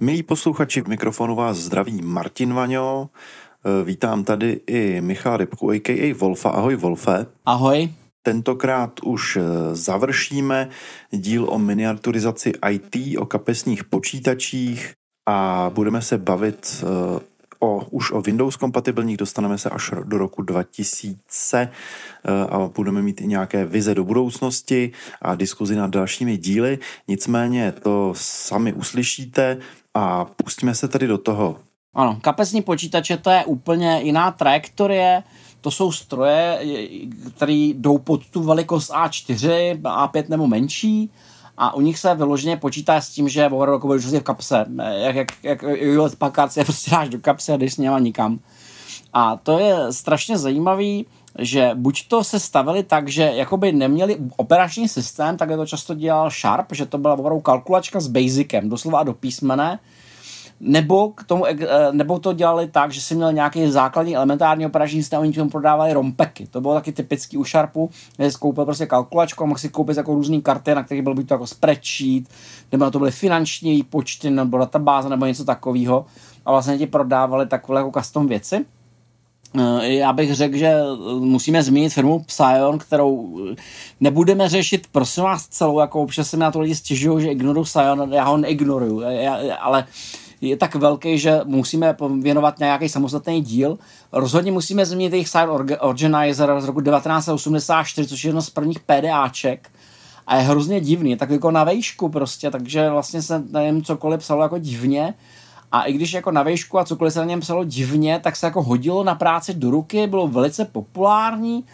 Milí posluchači, v mikrofonu vás zdraví Martin Vaňo. E, vítám tady i Michal Rybku, a.k.a. Wolfa. Ahoj Wolfe. Ahoj. Tentokrát už e, završíme díl o miniaturizaci IT, o kapesních počítačích a budeme se bavit e, o, už o Windows kompatibilních, dostaneme se až do roku 2000 a budeme mít i nějaké vize do budoucnosti a diskuzi nad dalšími díly. Nicméně to sami uslyšíte a pustíme se tedy do toho. Ano, kapesní počítače to je úplně jiná trajektorie, to jsou stroje, které jdou pod tu velikost A4, A5 nebo menší a u nich se vyloženě počítá s tím, že opravdu jako budeš v kapse, jak, jak, jak Hewlett Packard si je prostě dáš do kapse a jdeš s nikam. A to je strašně zajímavý, že buď to se stavili tak, že jakoby neměli operační systém, tak to často dělal Sharp, že to byla opravdu kalkulačka s basicem, doslova do písmene, nebo, k tomu, eh, nebo to dělali tak, že si měl nějaký základní elementární operační systém, oni tomu prodávali rompeky. To bylo taky typický u Sharpu, že jsi koupil prostě kalkulačku a mohl si koupit jako různé karty, na kterých byl buď to jako spreadsheet, nebo na to byly finanční počty, nebo databáze, nebo něco takového. A vlastně ti prodávali takové jako custom věci. Eh, já bych řekl, že eh, musíme zmínit firmu Psion, kterou eh, nebudeme řešit, prosím vás, celou, jako občas se mi na to lidi stěžují, že ignoruju Psion, já ho neignoruju, já, ale je tak velký, že musíme věnovat nějaký samostatný díl. Rozhodně musíme zmínit jejich Site Organizer z roku 1984, což je jedno z prvních PDAček a je hrozně divný, tak jako na vejšku prostě, takže vlastně se nevím, cokoliv psalo jako divně, a i když jako na výšku a cokoliv se na něm psalo divně, tak se jako hodilo na práci do ruky, bylo velice populární,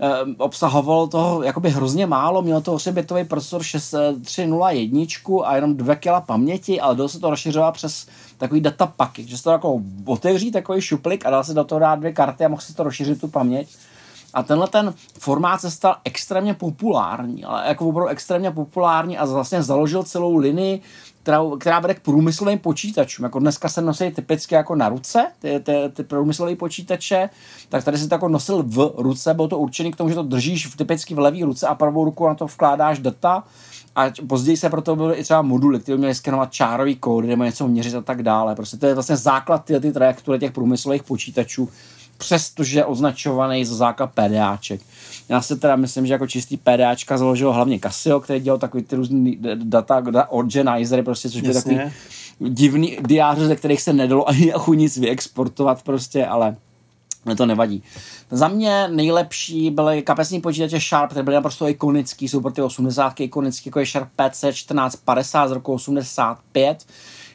eh, obsahovalo toho jakoby hrozně málo, mělo to 8-bitový procesor 6301 a jenom 2 kg paměti, ale dalo se to rozšiřovat přes takový datapaky, že se to jako otevří takový šuplik a dal se do toho dát dvě karty a mohl si to rozšířit tu paměť. A tenhle ten formát se stal extrémně populární, ale jako opravdu extrémně populární a vlastně založil celou linii která, která vede k průmyslovým počítačům. Jako dneska se nosí typicky jako na ruce, ty, ty, ty průmyslové počítače, tak tady se to jako nosil v ruce, bylo to určené k tomu, že to držíš v, typicky v levé ruce a pravou ruku na to vkládáš data a později se proto byly i třeba moduly, které měly skenovat čárový kódy nebo něco měřit a tak dále. Prostě to je vlastně základ ty, ty trajektory těch průmyslových počítačů, přestože označovaný za základ PDAček. Já si teda myslím, že jako čistý PDAčka založil hlavně Casio, který dělal takový ty různý data, data organizery, prostě, což byl takový divný diáře, ze kterých se nedalo ani jako nic vyexportovat prostě, ale to nevadí. Za mě nejlepší byly kapesní počítače Sharp, které byly naprosto ikonický, jsou pro ty 80 ikonický, jako je Sharp PC 1450 z roku 85,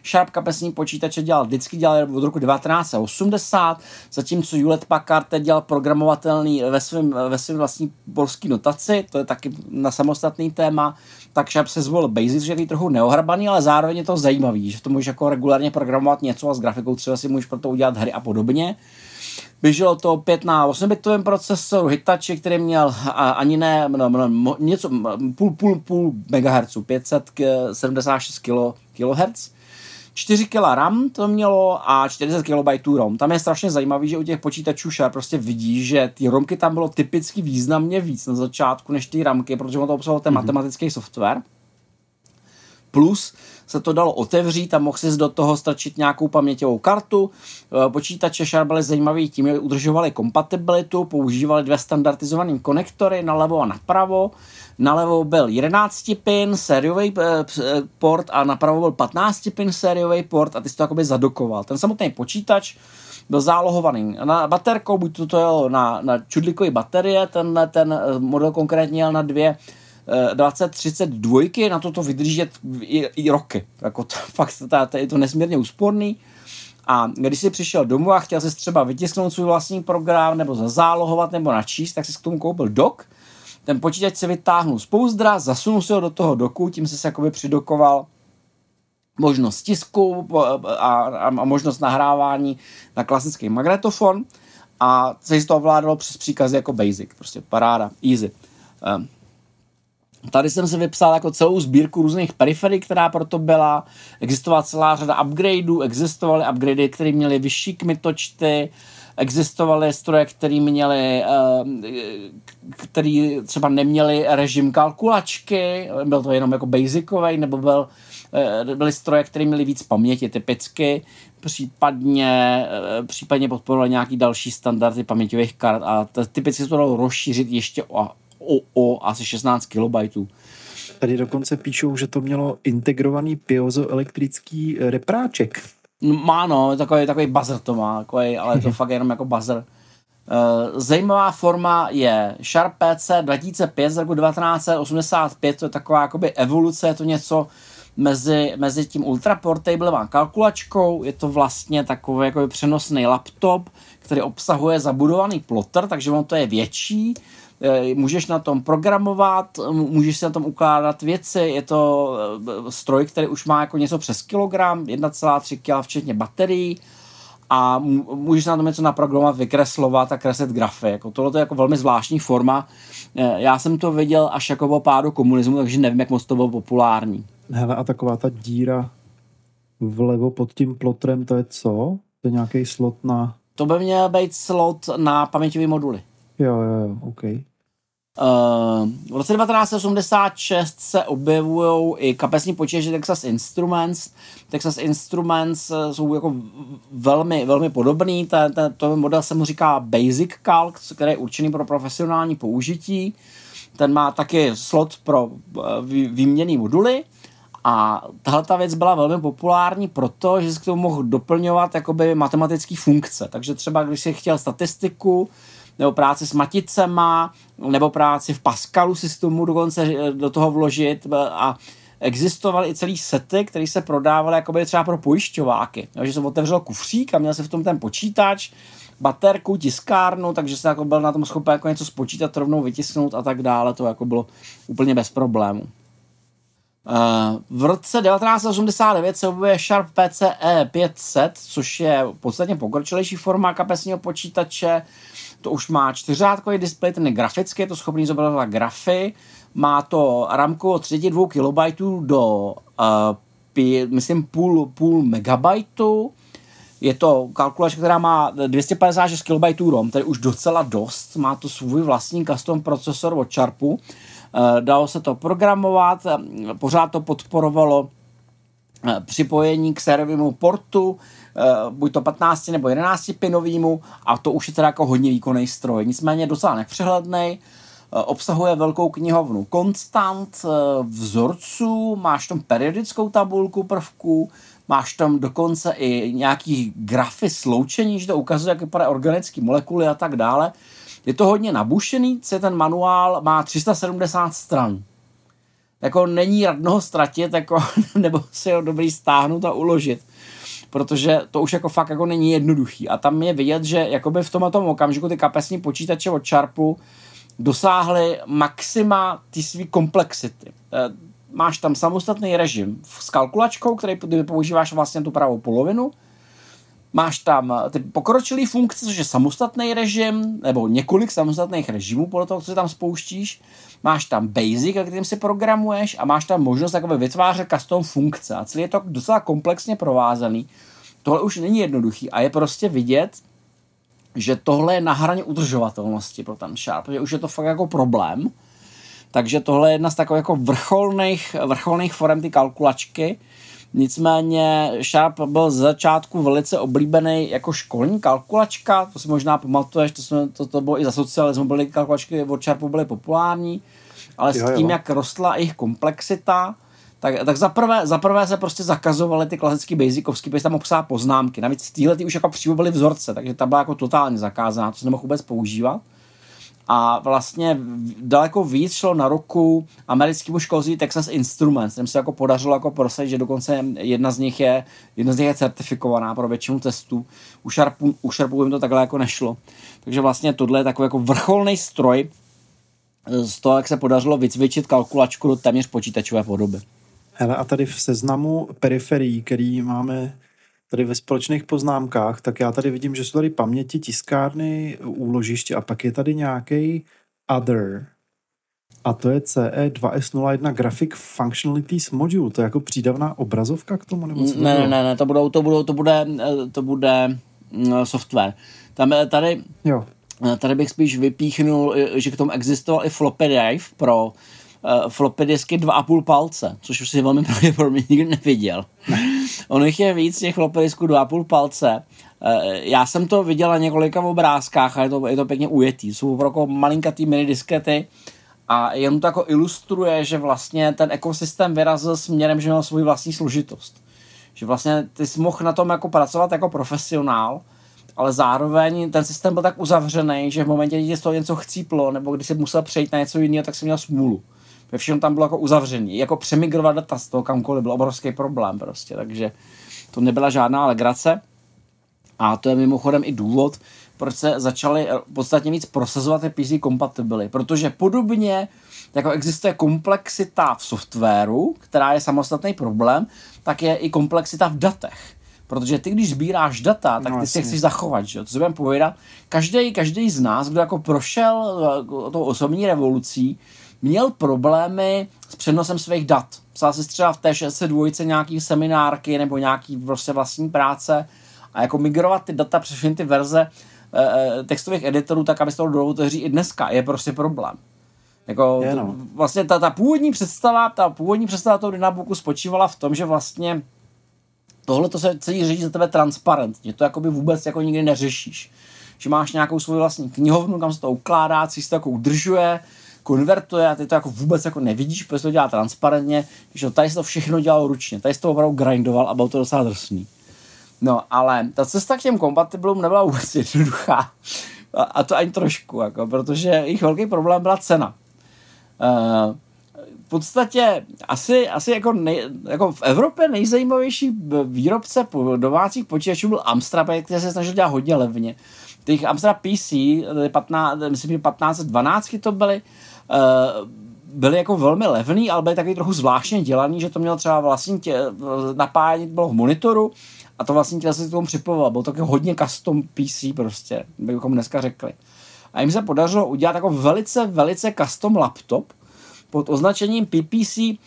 Sharp kapesní počítače dělal vždycky dělal od roku 1980, zatímco Hewlett Packard dělal programovatelný ve svém ve svým vlastní polský notaci, to je taky na samostatný téma, tak Sharp se zvolil Basic, že je trochu neohrabaný, ale zároveň je to zajímavý, že to můžeš jako regulárně programovat něco a s grafikou třeba si můžeš pro to udělat hry a podobně. Běželo to opět na 8-bitovém procesoru Hitachi, který měl ani ne, no, no, něco, půl, půl, půl MHz, 576 kHz. 4 kg RAM to mělo a 40 KB ROM. Tam je strašně zajímavý, že u těch počítačů Sharp prostě vidí, že ty ROMky tam bylo typicky významně víc na začátku než ty RAMky, protože on to obsahoval ten mm-hmm. matematický software. Plus se to dalo otevřít a mohl si do toho strčit nějakou paměťovou kartu. E, počítače Sharp byly zajímavý tím, že udržovali kompatibilitu, používali dvě standardizované konektory nalevo a napravo. Nalevo byl 11 pin sériový port a napravo byl 15 pin sériový port a ty si to jakoby zadokoval. Ten samotný počítač byl zálohovaný na baterkou, buď to, to na, na čudlíkové baterie, ten, ten model konkrétně jel na dvě 2032, na to to vydržet i, i roky. Jako to, fakt to, to, je to nesmírně úsporný. A když jsi přišel domů a chtěl si třeba vytisknout svůj vlastní program nebo zazálohovat nebo načíst, tak jsi k tomu koupil dok. Ten počítač se vytáhnul z pouzdra, zasunul si ho do toho doku, tím se jakoby přidokoval možnost tisku a, a, a možnost nahrávání na klasický magnetofon a se to ovládalo přes příkazy jako basic, prostě paráda, easy. Um, Tady jsem si vypsal jako celou sbírku různých periferií, která proto byla. Existovala celá řada upgradeů, existovaly upgradey, které měly vyšší kmitočty, existovaly stroje, které měly, ehm, který třeba neměli režim kalkulačky, byl to jenom jako basicový, nebo byl, eh, byly stroje, které měly víc paměti typicky, případně, eh, případně podporovaly nějaký další standardy paměťových kart a typicky se to dalo rozšířit ještě o, o, o asi 16 kilobajtů. Tady dokonce píšou, že to mělo integrovaný piezoelektrický repráček. Má no, takový, takový buzzer to má, takový, ale to fakt jenom jako buzzer. Uh, zajímavá forma je Sharp PC 2005 z roku 1985, to je taková jakoby evoluce, je to něco mezi, mezi tím ultra portable a kalkulačkou, je to vlastně takový jako přenosný laptop, který obsahuje zabudovaný plotter, takže on to je větší, Eh, můžeš na tom programovat, můžeš si na tom ukládat věci, je to eh, stroj, který už má jako něco přes kilogram, 1,3 kg včetně baterií a můžeš na tom něco naprogramovat, vykreslovat a kreslit grafy. Jako tohle je jako velmi zvláštní forma. Eh, já jsem to viděl až jako po pádu komunismu, takže nevím, jak moc to bylo populární. Hele, a taková ta díra vlevo pod tím plotrem, to je co? To je nějaký slot na... To by měl být slot na paměťové moduly. Jo, jo, jo, OK. Uh, v roce 1986 se objevují i kapesní počítače Texas Instruments. Texas Instruments eh, jsou jako velmi, velmi podobný. Ten, ten, to model se mu říká Basic Calc, který je určený pro profesionální použití. Ten má taky slot pro eh, výměný moduly. A tahle ta věc byla velmi populární proto, že se k tomu mohl doplňovat jakoby matematické funkce. Takže třeba, když si chtěl statistiku, nebo práci s maticema, nebo práci v Pascalu si s tomu dokonce eh, do toho vložit a existovaly i celý sety, které se prodávaly jakoby třeba pro pojišťováky. Jo, že jsem otevřel kufřík a měl se v tom ten počítač, baterku, tiskárnu, takže jsem jako byl na tom schopen jako něco spočítat, rovnou vytisknout a tak dále. To jako bylo úplně bez problému. Uh, v roce 1989 se objevuje Sharp PCE 500, což je podstatně pokročilejší forma kapesního počítače. To už má čtyřádkový displej, ten je grafický, je to schopný zobrazovat grafy. Má to ramku 32 KB do, uh, pí, myslím, půl, půl megabajtu. Je to kalkulačka, která má 256 KB ROM, tedy už docela dost. Má to svůj vlastní custom procesor od Sharpu. Uh, dalo se to programovat, pořád to podporovalo připojení k servému portu, Eh, buď to 15 nebo 11 pinovýmu a to už je teda jako hodně výkonný stroj. Nicméně docela nepřehledný, eh, obsahuje velkou knihovnu konstant, eh, vzorců, máš tam periodickou tabulku prvků, máš tam dokonce i nějaký grafy sloučení, že to ukazuje, jak vypadá organické molekuly a tak dále. Je to hodně nabušený, ten manuál má 370 stran. Jako není radno ho ztratit, jako, nebo si ho dobrý stáhnout a uložit protože to už jako fakt jako není jednoduchý. A tam je vidět, že jakoby v tom tom okamžiku ty kapesní počítače od Sharpu dosáhly maxima ty své komplexity. Eh, máš tam samostatný režim s kalkulačkou, který používáš vlastně tu pravou polovinu, Máš tam eh, ty pokročilý funkce, což je samostatný režim, nebo několik samostatných režimů podle toho, co si tam spouštíš. Máš tam basic, kterým si programuješ a máš tam možnost jakoby vytvářet custom funkce. A celý je to docela komplexně provázaný. Tohle už není jednoduchý a je prostě vidět, že tohle je na hraně udržovatelnosti pro ten Sharp, že už je to fakt jako problém. Takže tohle je jedna z takových jako vrcholných, vrcholných forem ty kalkulačky, Nicméně Sharp byl z začátku velice oblíbený jako školní kalkulačka, to si možná pamatuješ, to, jsme, to, to bylo i za socialismu, byly kalkulačky od Sharpu byly populární, ale jo, s tím, jo. jak rostla jejich komplexita, tak, tak zaprvé, zaprvé se prostě zakazovaly ty klasické basicovské, protože tam obsahá poznámky. Navíc tyhle ty už jako přímo byly vzorce, takže ta byla jako totálně zakázaná, to se nemohl vůbec používat a vlastně daleko víc šlo na ruku americkému školství Texas Instruments, kterým se jako podařilo jako prosadit, že dokonce jedna z nich je, jedna z nich je certifikovaná pro většinu testů. U Sharpu, u Sharpu jim to takhle jako nešlo. Takže vlastně tohle je takový jako vrcholný stroj z toho, jak se podařilo vycvičit kalkulačku do téměř počítačové podoby. Hele, a tady v seznamu periferií, který máme tady ve společných poznámkách, tak já tady vidím, že jsou tady paměti, tiskárny, úložiště a pak je tady nějaký other. A to je CE2S01 Graphic Functionalities Module. To je jako přídavná obrazovka k tomu? Nebo co Ne, ne, ne, ne, to, budou, to, budou, to bude, to bude mm, software. Tam eh, tady, Jo. eh, tady bych spíš vypíchnul, eh, že k tomu existoval i floppy drive pro uh, floppy disky 2,5 palce, což už si velmi pravděpodobně nikdy neviděl. Ono jich je víc těch floppy disků 2,5 palce. Eh, Já jsem to viděl na několika obrázkách a je to, je to pěkně ujetý. Jsou opravdu jako malinkatý mini diskety a jen to jako ilustruje, že vlastně ten ekosystém vyrazil směrem, že měl svou vlastní složitost. Že vlastně ty jsi mohl na tom jako pracovat jako profesionál, ale zároveň ten systém byl tak uzavřený, že v momentě, kdy z toho něco chcíplo, nebo když jsi musel přejít na něco jiného, tak jsi měl smůlu. Ve všem tam bylo jako uzavřený. Jako přemigrovat data z toho kamkoliv byl obrovský problém prostě, takže to nebyla žádná legrace. A to je mimochodem i důvod, proč se začaly podstatně víc prosazovat ty PC compatibly, protože podobně jako existuje komplexita v softwaru, která je samostatný problém, tak je i komplexita v datech. Protože ty, když sbíráš data, tak No, ty si je chceš zachovat, že jo? To si budeme povědat. Každý, každý z nás, kdo jako prošel eh, tou osobní revolucí, měl problémy s přenosem svých dat. Psal si třeba v té 602 nějaký seminárky nebo nějaký prostě vlastní práce a jako migrovat ty data přes všechny ty verze eh, eh, textových editorů, tak aby se to otevřít i dneska, je prostě problém. Jako, Je, no. vlastně ta, ta původní představa, ta původní představa toho Dynabooku spočívala v tom, že vlastně tohle to se celý řeší za tebe transparentně, to jakoby vůbec jako nikdy neřešíš. Že máš nějakou svou vlastní knihovnu, kam se to ukládá, co se to jako udržuje, konvertuje a ty to jako vůbec jako nevidíš, protože to dělá transparentně, když to tady se to všechno dělalo ručně, tady se to opravdu grindoval a bylo to docela drsný. No, ale ta cesta k těm kompatibilům nebyla vůbec jednoduchá. A, a to ani trošku, jako, protože jejich velký problém byla cena. Uh, v podstatě asi, asi jako, nej, jako v Evropě nejzajímavější výrobce domácích počítačů byl Amstrad, který se snažil dělat hodně levně. Těch Amstrad PC, tedy 15, myslím, že 1512 to byly, byly jako velmi levný, ale byly taky trochu zvláštně dělaný, že to mělo třeba vlastní tě, napájení bylo v monitoru a to vlastní tělo se k tomu připojoval. Bylo to jako hodně custom PC prostě, bychom dneska řekli. A jim se podařilo udělat jako velice, velice custom laptop pod označením PPC eh,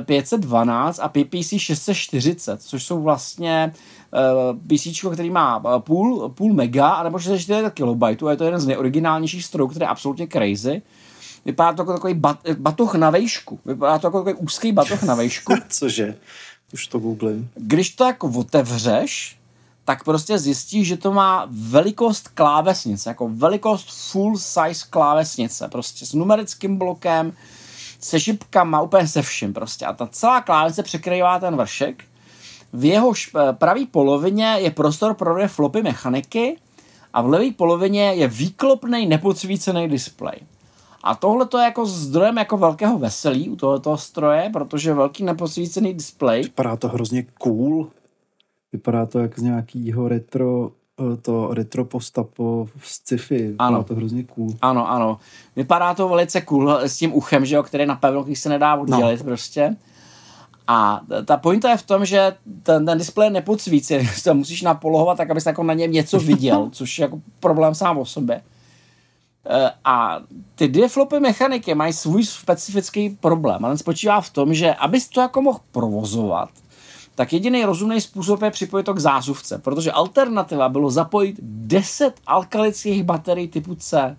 512 a PPC 640, což jsou vlastně eh, PC, který má eh, půl, půl mega, nebo 64 kilobajtů, a je to jeden z nejoriginálnějších strojů, který je absolutně crazy. Vypadá to jako takový bat, batoh na vejšku. Vypadá to jako takový úzký batoh na vejšku. Cože? Už to googlím. Když to jako otevřeš, tak prostě zjistíš, že to má velikost klávesnice, jako velikost full size klávesnice, prostě s numerickým blokem, se šipkama, úplně se vším prostě. A ta celá klávesnice překrývá ten vršek. V jeho š- pravý polovině je prostor pro dvě flopy mechaniky a v levé polovině je výklopný nepodsvícený displej. A tohle to je jako zdrojem jako velkého veselí u tohoto stroje, protože velký nepodsvícený displej Vypadá to hrozně cool. Vypadá to jak z nějakého retro, eh, to retro postapo z sci-fi. Ano. to hrozně cool. Ano, ano. Vypadá to velice cool s tím uchem, že jo, který na pevnokých se nedá oddělit no. prostě. A ta pointa je v tom, že ten, ten displej je to musíš napolohovat tak, abys jako na něm něco viděl, což je jako problém sám o sobě. E, A ty dvě flopy mechaniky mají svůj specifický problém. A ten spočívá v tom, že abys to jako mohl provozovat, tak jediný rozumný způsob je připojit to k zásuvce, protože alternativa bylo zapojit 10 alkalických baterií typu C.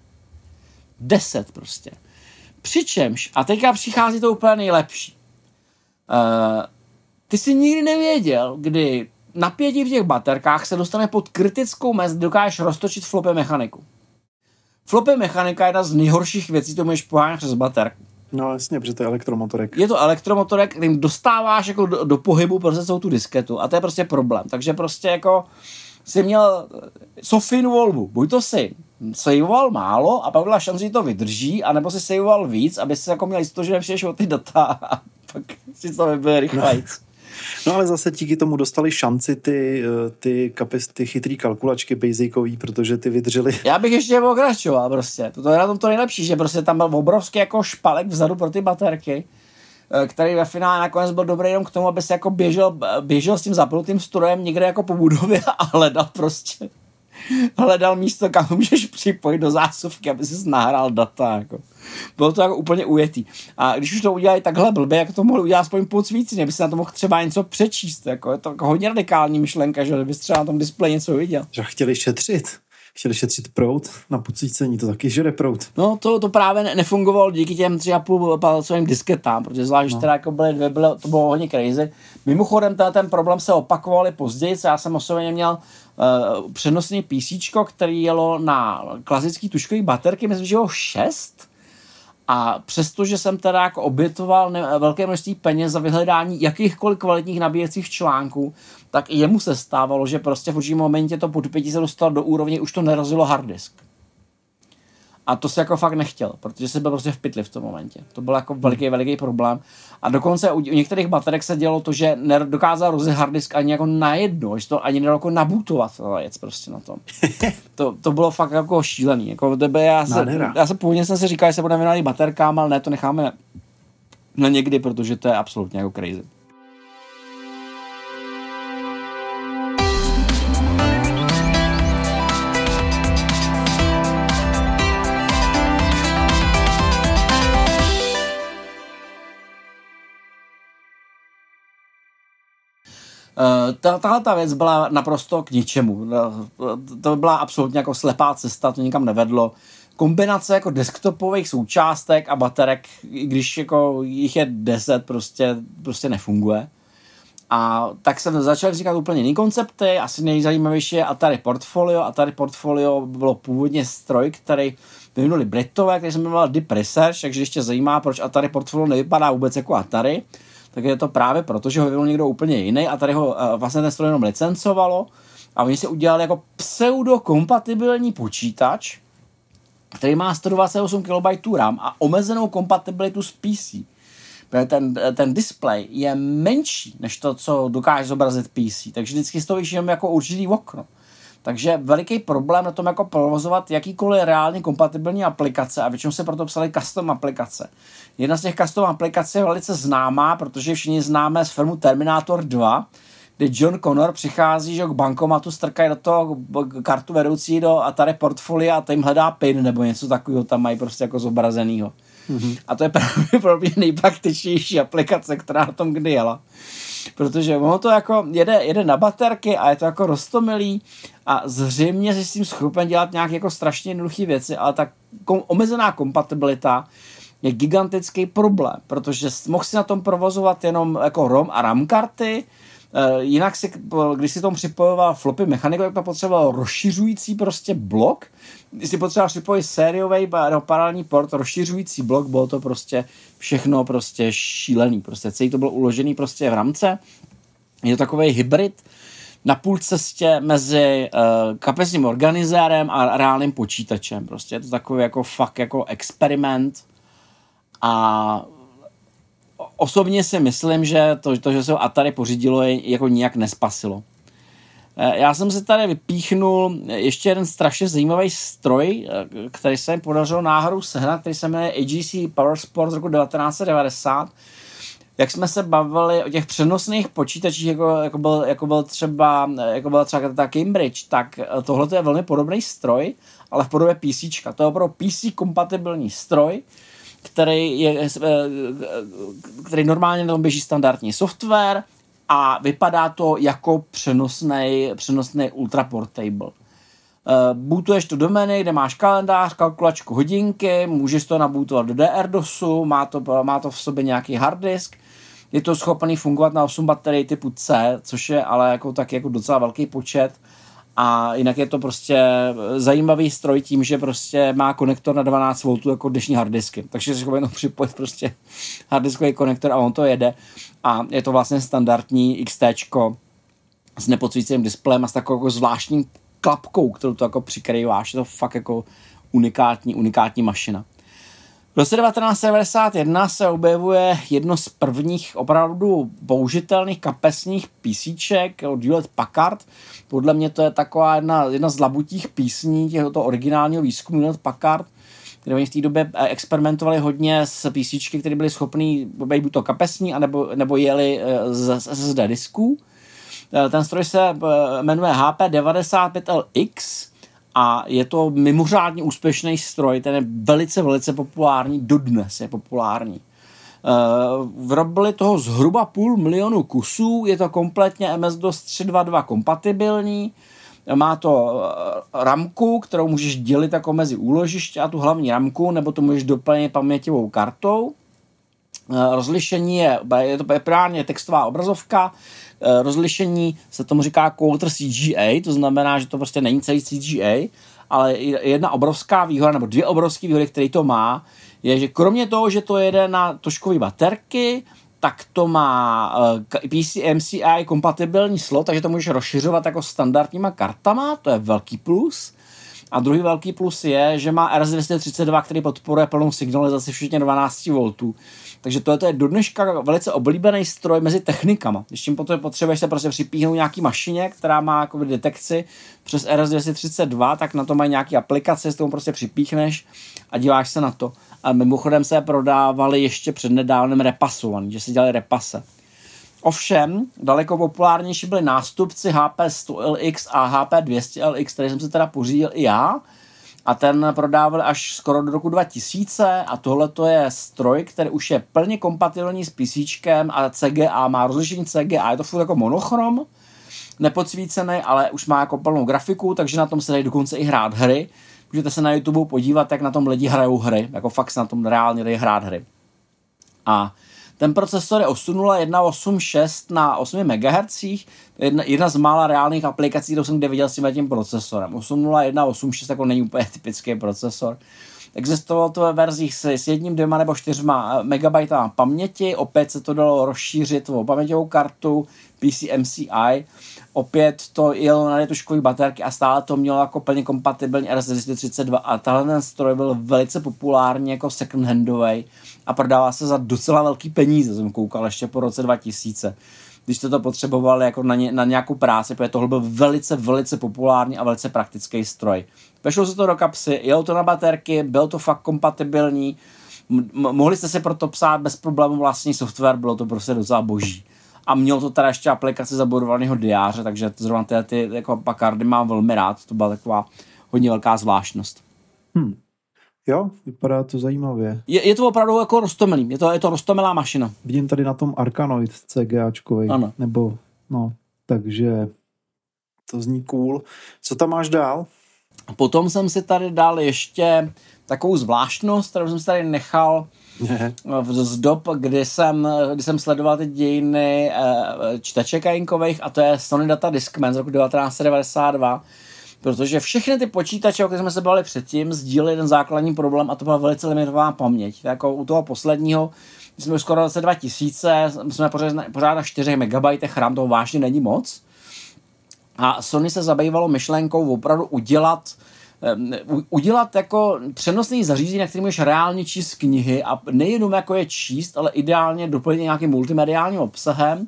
10 prostě. Přičemž, a teďka přichází to úplně nejlepší. Uh, ty jsi nikdy nevěděl, kdy napětí v těch baterkách se dostane pod kritickou mez, dokážeš roztočit flopy mechaniku. Flopy mechanika je jedna z nejhorších věcí, to můžeš pohánět přes baterku. No jasně, protože to je elektromotorek. Je to elektromotorek, kterým dostáváš jako do, do pohybu prostě celou tu disketu a to je prostě problém. Takže prostě jako si měl Sofinu volbu. Buď to si saveoval málo a pak byla šance, že to vydrží, anebo si saveoval víc, aby si jako měl jistotu, že nepřijdeš o ty data a pak si to vybyl rychlejc. No ale zase díky tomu dostali šanci ty, eh, ty, kapis, ty chytrý kalkulačky basicový, protože ty vydržely. Já bych ještě pokračoval prostě. To je na tom to nejlepší, že prostě tam byl obrovský jako špalek vzadu pro ty baterky. eh, který ve finále nakonec byl dobrý jenom k tomu, aby se jako běžel, běžel s tím zapnutým strojem někde jako po budově a hledal prostě hledal místo, kam můžeš připojit do zásuvky, aby si nahrál data. Jako. Bylo to jako úplně ujetý. A když už to udělali takhle blbě, jak to mohli udělat aspoň víc, aby si na to mohl třeba něco přečíst. Jako. Je to jako hodně radikální myšlenka, že bys třeba na tom displeji něco viděl. Že chtěli šetřit chtěli šetřit prout, na pocícení to taky žere prout. No to, to právě ne, nefungovalo díky těm tři a půl palcovým disketám, protože zvlášť no. teda jako byly dvě, bylo, to bylo hodně crazy. Mimochodem ten, ten problém se opakoval i později, já jsem osobně měl uh, přenosný PC, který jelo na klasický tuškový baterky, myslím, že ho 6, a přestože jsem teda jako obětoval velké množství peněz za vyhledání jakýchkoliv kvalitních nabíjecích článků, tak jemu se stávalo, že prostě v určitém momentě to pod se dostal do úrovně, už to nerozilo hard disk. A to se jako fakt nechtěl, protože se byl prostě v pytli v tom momentě. To byl jako veliký, veliký problém. A dokonce u, u některých baterek se dělo to, že nedokázal rozjet hard disk ani jako najednou, že to ani nedalo jako nabutovat ta věc prostě na tom. to, to bylo fakt jako šílený. Jako tebe, já, se, já se původně jsem si říkal, že se budeme věnovat baterkám, ale ne, to necháme na někdy, protože to je absolutně jako crazy. Ta, tahle ta věc byla naprosto k ničemu. Eh, to byla absolutně jako slepá cesta, to nikam nevedlo. Kombinace jako desktopových součástek a baterek, když jako jich je 10, prostě, prostě nefunguje. A tak jsem začal říkat úplně jiný koncepty. Asi nejzajímavější je Atari Portfolio. Atari Portfolio bylo původně stroj, který vyvinuli Britové, který se jmenoval Deep Research, takže ještě zajímá, proč Atari Portfolio nevypadá vůbec jako Atari tak je to právě proto, že ho vyvinul někdo úplně jiný a tady ho uh, vlastně ten stroj jenom licencovalo a oni si udělali jako pseudokompatibilní počítač, který má 128 KB RAM a omezenou kompatibilitu s PC. Ten, ten display je menší než to, co dokáže zobrazit PC, takže vždycky z toho jako určitý okno. Takže veliký problém na tom jako provozovat jakýkoliv reálně kompatibilní aplikace a většinou se proto psali custom aplikace. Jedna z těch custom aplikací je velice známá, protože všichni známe z filmu Terminator 2, kdy John Connor přichází že k bankomatu, strkají do toho kartu vedoucí do Atari portfolia a tím hledá PIN nebo něco takového tam mají prostě jako zobrazenýho. Mm-hmm. A to je pravděpodobně nejpraktičnější aplikace, která na tom kdy jela. Protože ono to jako jede, jede na baterky a je to jako rostomilý a zřejmě si s tím schopen dělat nějaké jako strašně jednoduché věci, ale ta kom, omezená kompatibilita je gigantický problém, protože mohl si na tom provozovat jenom jako ROM a RAM karty, jinak si, když si tomu připojoval flopy mechaniku, tak to potřeboval rozšiřující prostě blok. Když si potřeboval připojit sériový nebo paralelní port, rozšiřující blok, bylo to prostě všechno prostě šílený. Prostě celý to bylo uložený prostě v rámce. Je to takový hybrid na půl cestě mezi uh, kapesním organizérem a reálným počítačem. Prostě je to takový jako fakt jako experiment a osobně si myslím, že to, to že se ho Atari pořídilo, je jako nijak nespasilo. Eh, já jsem si tady vypíchnul ještě jeden strašně zajímavý stroj, eh, který se mi podařilo náhodou sehnat, který se jmenuje AGC Power Sport z roku 1990. Jak jsme se bavili o těch přenosných počítačích, jako, jako, byl, jako, byl třeba, jako byla třeba ta Cambridge, tak eh, tohle je velmi podobný stroj, ale v podobě PC. To je opravdu PC kompatibilní stroj, který, je, eh, který normálně na tom běží standardní software a vypadá to jako přenosný, přenosný. Uh, bootuješ to domény, kde máš kalendář, kalkulačku, hodinky, můžeš to nabootovat do DR-DOSu, má to, má to v sobě nějaký hard disk, je to schopný fungovat na 8 baterií typu C, což je ale jako tak jako docela velký počet a jinak je to prostě zajímavý stroj tím, že prostě má konektor na 12 V jako dnešní harddisky. Takže si jenom připojit prostě harddiskový konektor a on to jede. A je to vlastně standardní XT s nepocvícím displejem a s takovou jako zvláštní klapkou, kterou to jako přikrýváš. Je to fakt jako unikátní, unikátní mašina. V roce 1991 se objevuje jedno z prvních opravdu použitelných kapesních písíček od Hewlett Packard. Podle mě to je taková jedna, jedna z labutích písní těchto originálního výzkumu Hewlett Packard, které oni v té době eh, experimentovali hodně s PC, které byly schopné být buď to kapesní, anebo, nebo jeli z, z SSD disků. Ten stroj se jmenuje HP95LX a je to mimořádně úspěšný stroj, ten je velice, velice populární, dodnes je populární. Uh, toho zhruba půl milionu kusů, je to kompletně MS-DOS 3.2.2 kompatibilní, má to eh, ramku, kterou můžeš dělit jako mezi úložiště a tu hlavní ramku, nebo to můžeš doplnit paměťovou kartou. Eh, rozlišení je, je to právě textová obrazovka, rozlišení se tomu říká quarter CGA, to znamená, že to prostě není celý CGA, ale jedna obrovská výhoda, nebo dvě obrovské výhody, které to má, je, že kromě toho, že to jede na toškové baterky, tak to má uh, PC MCI kompatibilní slot, takže to můžeš rozšiřovat jako standardníma kartama, to je velký plus. A druhý velký plus je, že má RS232, který podporuje plnou signalizaci včetně 12 V. Takže to je, do dneška velice oblíbený stroj mezi technikama. Když tím potom potřebuješ se prostě připíhnout nějaký mašině, která má jako detekci přes RS232, tak na to mají nějaký aplikace, s tomu prostě připíchneš a díváš se na to. A mimochodem se prodávali ještě před nedávným repasovaný, že si dělali repase. Ovšem, daleko populárnější byly nástupci HP 100LX a HP 200LX, který jsem si teda pořídil i já. A ten prodával až skoro do roku 2000 a tohle to je stroj, který už je plně kompatibilní s PC a CGA, má rozlišení CGA, je to furt jako monochrom, nepodsvícený, ale už má jako plnou grafiku, takže na tom se dají dokonce i hrát hry. Můžete se na YouTube podívat, jak na tom lidi hrajou hry, jako fakt se na tom reálně dají hrát hry. A ten procesor je 80186 na 8 MHz, jedna, jedna z mála reálných aplikací, kterou jsem kde viděl s tím, tím procesorem. 80186 jako není úplně typický procesor. Existovalo to ve verzích s, s jedním, dvěma nebo čtyřma megabajtama paměti, opět se to dalo rozšířit o paměťovou kartu, PC MCI, opět to jelo na letuškové baterky a stále to mělo jako plně kompatibilní RS232 a tahle ten stroj byl velice populární jako second handový a prodává se za docela velký peníze, jsem koukal ještě po roce 2000 když jste to potřebovali jako na, ně, na nějakou práci, protože tohle byl velice, velice populární a velice praktický stroj. Vešlo se to do kapsy, jelo to na baterky, byl to fakt kompatibilní, mohli jste si proto psát bez problémů vlastní software, bylo to prostě docela boží. A mělo to teda ještě aplikaci zabudovaného diáře, takže zrovna ty, ty jako Pacardy mám velmi rád, to byla taková hodně velká zvláštnost. Hmm. Jo, vypadá to zajímavě. Je, je to opravdu jako roztomilý, je to, je to roztomilá mašina. Vidím tady na tom Arkanoid CGAčkový. Ano. Nebo, no, takže to zní cool. Co tam máš dál? Potom jsem si tady dal ještě takovou zvláštnost, kterou jsem si tady nechal z dob, kdy jsem, kdy jsem sledoval ty dějiny eh, čteček Ainkových a to je Sony Data Discman z roku 1992 protože všechny ty počítače, o kterých jsme se bavili předtím, sdíleli jeden základní problém a to byla velice limitovaná paměť. Jako u toho posledního, když jsme už skoro roce 2000, jsme pořád, pořád na 4 MB RAM, toho vážně není moc. A Sony se zabývalo myšlenkou opravdu udělat udělat jako přenosný zařízení, na kterým můžeš reálně číst knihy a nejenom jako je číst, ale ideálně doplnit nějakým multimediálním obsahem.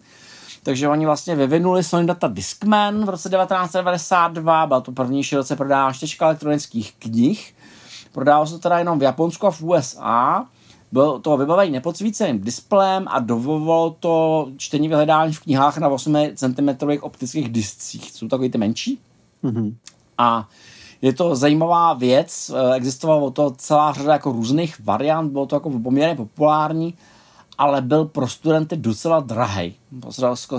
Takže oni vlastně vyvinuli Sony Data Discman v roce 1992, byla to první široce prodávaná čtečka elektronických knih. Prodávalo se to teda jenom v Japonsku a v USA. Byl to vybavení nepodsvíceným displejem a dovolovalo to čtení vyhledání v knihách na 8 cm optických discích. Jsou takový ty menší. Mm-hmm. A je to zajímavá věc, eh, existovalo to celá řada jako různých variant, bylo to jako poměrně populární, ale byl pro studenty docela drahý.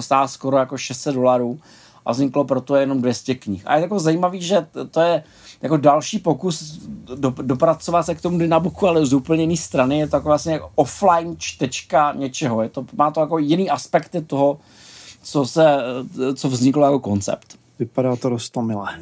Stál skoro jako 600 dolarů a vzniklo proto jenom 200 knih. A je jako zajímavý, že to je jako další pokus do, dopracovat se k tomu Dynaboku, ale z úplně jiné strany. Je to jako vlastně jako offline čtečka něčeho. Je to, má to jako jiný aspekty toho, co, se, co vzniklo jako koncept. Vypadá to rostomilé.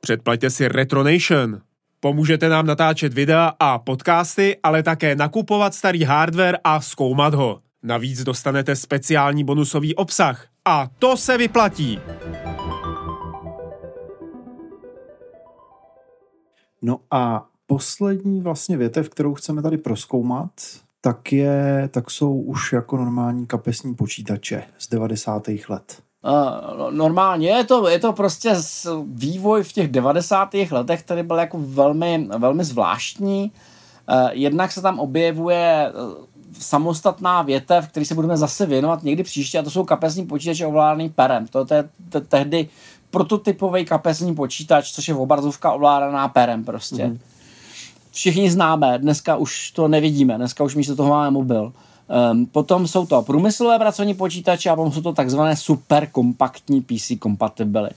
Předplaťte si Retronation. Pomůžete nám natáčet videa a podcasty, ale také nakupovat starý hardware a zkoumat ho. Navíc dostanete speciální bonusový obsah. A to se vyplatí! No a poslední vlastně větev, kterou chceme tady proskoumat, tak, je, tak jsou už jako normální kapesní počítače z 90. let. Uh, normálně je to, je to prostě vývoj v těch 90. letech, který byl jako velmi, velmi zvláštní. Uh, jednak se tam objevuje uh, samostatná větev, který se budeme zase věnovat někdy příště, a to jsou kapesní počítače ovládaný perem. To je tehdy prototypový kapesní počítač, což je obrazovka ovládaná perem prostě. Mm-hmm. Všichni známe, dneska už to nevidíme, dneska už místo toho máme mobil. Um, potom jsou to průmyslové pracovní počítače a potom jsou to takzvané superkompaktní PC compatibility.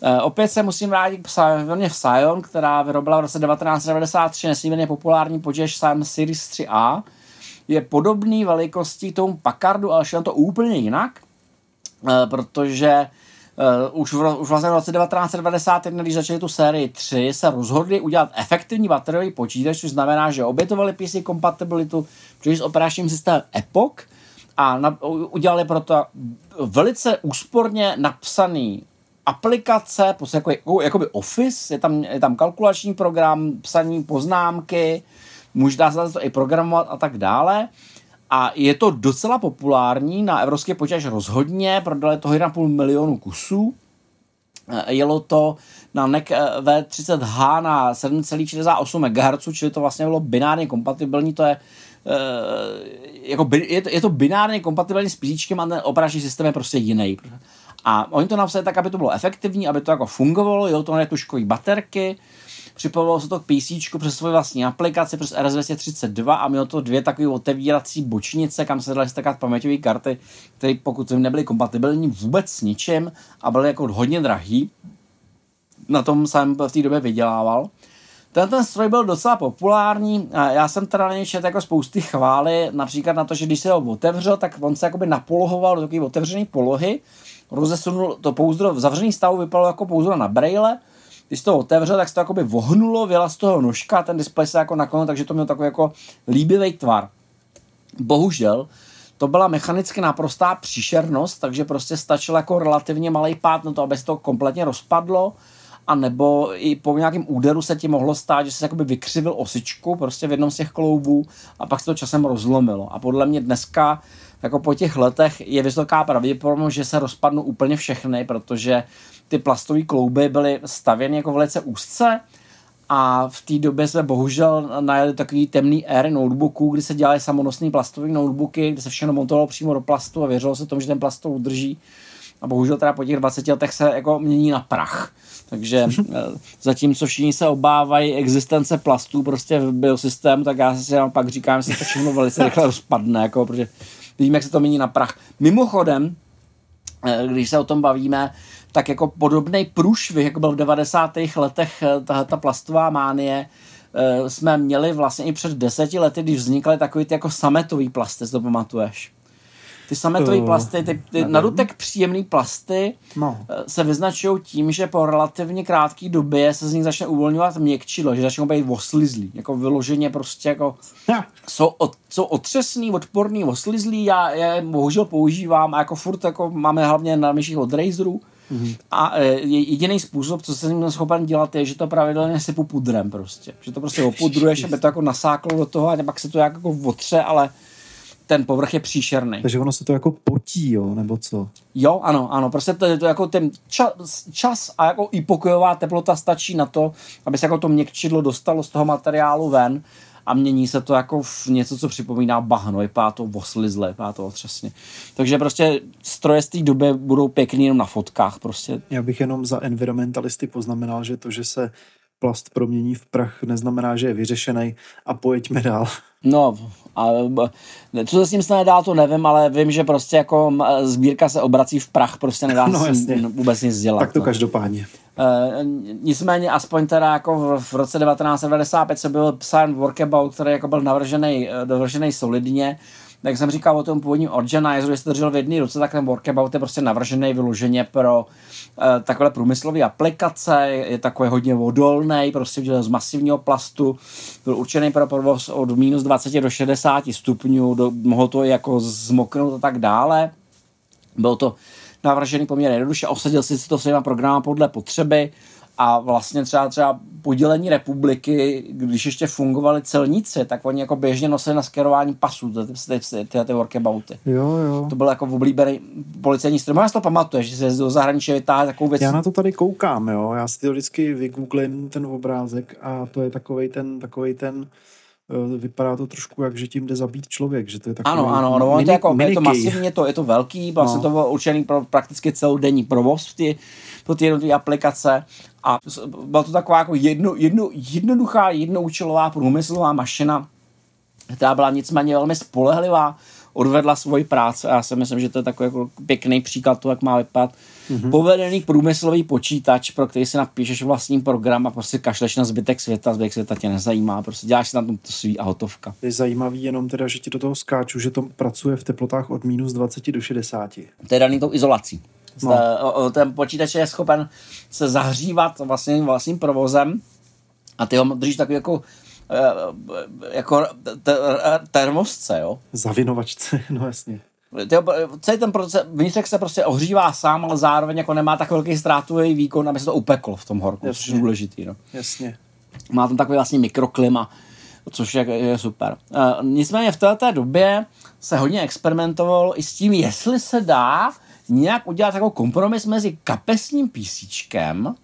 Uh, opět se musím vrátit k firmě Psion, která vyrobila v roce 1993 nesmírně populární počítač Psion Series 3A. Je podobný velikostí tomu Packardu, ale šel to úplně jinak, uh, protože Uh, už, v, už vlastně v roce 1991, když začali tu sérii 3, se rozhodli udělat efektivní bateriový počítač, což znamená, že obětovali PC kompatibilitu přes operačním systémem Epoch a na, udělali proto velice úsporně napsaný aplikace, prostě jako, jako, jakoby Office, je tam, je tam kalkulační program, psaní poznámky, může se to i programovat a tak dále. A je to docela populární, na evropský počítač rozhodně, prodali to 1,5 milionu kusů. Eh, jelo to na NEC eh, V30H na 7,68 MHz, čili to vlastně bylo binárně kompatibilní, to je eh, jako, je, to, je to binárně kompatibilní s PC a ten operační systém je prostě jiný. A oni to napsali tak, aby to bylo efektivní, aby to jako fungovalo, jelo to na tuškový baterky, připojilo se to k PC přes svoji vlastní aplikaci, přes RS232 a mělo to dvě takové otevírací bočnice, kam se daly stakat paměťové karty, které pokud nebyly kompatibilní vůbec s ničím a byly jako hodně drahý. Na tom jsem v té době vydělával. Ten, ten stroj byl docela populární. Já jsem teda na něj jako spousty chvály, například na to, že když se ho otevřel, tak on se jakoby napolohoval do takové otevřené polohy, rozesunul to pouzdro v zavřený stavu, vypadalo jako pouzdro na braille, když to otevřel, tak se to jakoby vohnulo, vyla z toho nožka, ten displej se jako nakonec, takže to mělo takový jako líbivý tvar. Bohužel, to byla mechanicky naprostá příšernost, takže prostě stačil jako relativně malý pád na to, aby se to kompletně rozpadlo, a nebo i po nějakém úderu se ti mohlo stát, že se jakoby vykřivil osičku prostě v jednom z těch kloubů a pak se to časem rozlomilo. A podle mě dneska jako po těch letech je vysoká pravděpodobnost, že se rozpadnou úplně všechny, protože ty plastové klouby byly stavěny jako velice úzce a v té době jsme bohužel najeli takový temný éry notebooků, kdy se dělaly samonosné plastové notebooky, kde se všechno montovalo přímo do plastu a věřilo se tomu, že ten plast to udrží. A bohužel teda po těch 20 letech se jako mění na prach. Takže eh, zatímco všichni se obávají existence plastů prostě v biosystému, tak já si pak říkám, že se to všechno velice rychle rozpadne, jako, protože vidíme, jak se to mění na prach. Mimochodem, eh, když se o tom bavíme, tak jako podobný průšvih, jako byl v 90. letech eh, ta, ta plastová mánie, eh, jsme měli vlastně i před deseti lety, když vznikaly takový ty jako sametový plasty, to pamatuješ? Ty sametové uh, plasty, ty, ty nadutek příjemný plasty no. Eh, se vyznačují tím, že po relativně krátké době se z nich začne uvolňovat měkčidlo, že začnou být oslizlí, jako vyloženě prostě jako ja. jsou, od, jsou otřesný, odporný, oslizlí, já je bohužel používám a jako furt jako máme hlavně na myších od Razerů, Mm-hmm. A e, jediný způsob, co se s ním schopen dělat, je, že to pravidelně sypu pudrem prostě. Že to prostě opudruješ, aby to jako nasáklo do toho a pak se to jako otře, ale ten povrch je příšerný. Takže ono se to jako potí, jo, nebo co? Jo, ano, ano, prostě to je to jako ten čas, čas a jako i pokojová teplota stačí na to, aby se jako to měkčidlo dostalo z toho materiálu ven a mění se to jako v něco, co připomíná bahno, vypadá to oslizle, vypadá to otřesně. Takže prostě stroje z té doby budou pěkný jenom na fotkách prostě. Já bych jenom za environmentalisty poznamenal, že to, že se plast promění v prach, neznamená, že je vyřešený a pojďme dál. No, a co se s tím stane dál, to nevím, ale vím, že prostě jako sbírka se obrací v prach, prostě nedá no, se vůbec nic dělat. Tak to no. každopádně. E, nicméně aspoň teda jako v, v roce 1995 se byl psán Workabout, který jako byl navržený, navržený solidně, jak jsem říkal o tom původním Organizeru, jestli to držel v jedné ruce, tak ten Workabout je prostě navržený vyloženě pro uh, takové průmyslové aplikace, je takový hodně odolný, prostě udělal z masivního plastu, byl určený pro provoz od minus 20 do 60 stupňů, do, mohlo to jako zmoknout a tak dále. Bylo to navržený poměrně jednoduše, osadil si to svýma programa podle potřeby a vlastně třeba, třeba podělení republiky, když ještě fungovaly celníci, tak oni jako běžně nosili na skerování pasů ty, ty, ty, ty workabouty. Jo, jo. To byl jako oblíbený policejní stroj. Já si to pamatuješ, že se do zahraničí vytáhá takovou věc. Já na to tady koukám, jo. Já si to vždycky vygooglím, ten obrázek a to je takový ten, takovej ten vypadá to trošku jak, že tím jde zabít člověk, že to je takový Ano, ano, ano, mini, to, jako, je to masivně, to, je to velký, vlastně no. to bylo určený pro prakticky celodenní provoz v ty, pro ty jednotlivé aplikace. A byla to taková jako jedno, jedno, jednoduchá, jednoučelová průmyslová mašina, která byla nicméně velmi spolehlivá, odvedla svoji práci a já si myslím, že to je takový jako pěkný příklad toho, jak má vypadat mm-hmm. povedený průmyslový počítač, pro který si napíšeš vlastní program a prostě kašleš na zbytek světa, zbytek světa tě nezajímá, prostě děláš si na tom to svý a hotovka. Je zajímavý jenom teda, že ti do toho skáču, že to pracuje v teplotách od minus 20 do 60. To je daný tou izolací. No. Ten počítač je schopen se zahřívat vlastně vlastním provozem a ty ho držíš takový jako jako termosce, jo. Zavinovačce, no jasně. Celý ten proces, vnitřek se prostě ohřívá sám, ale zároveň jako nemá tak velký ztrátový výkon, aby se to upeklo v tom horku, což je důležitý. No. Jasně. Má tam takový vlastně mikroklima, což je, je super. Uh, nicméně v této době se hodně experimentovalo i s tím, jestli se dá nějak udělat jako kompromis mezi kapesním písíčkem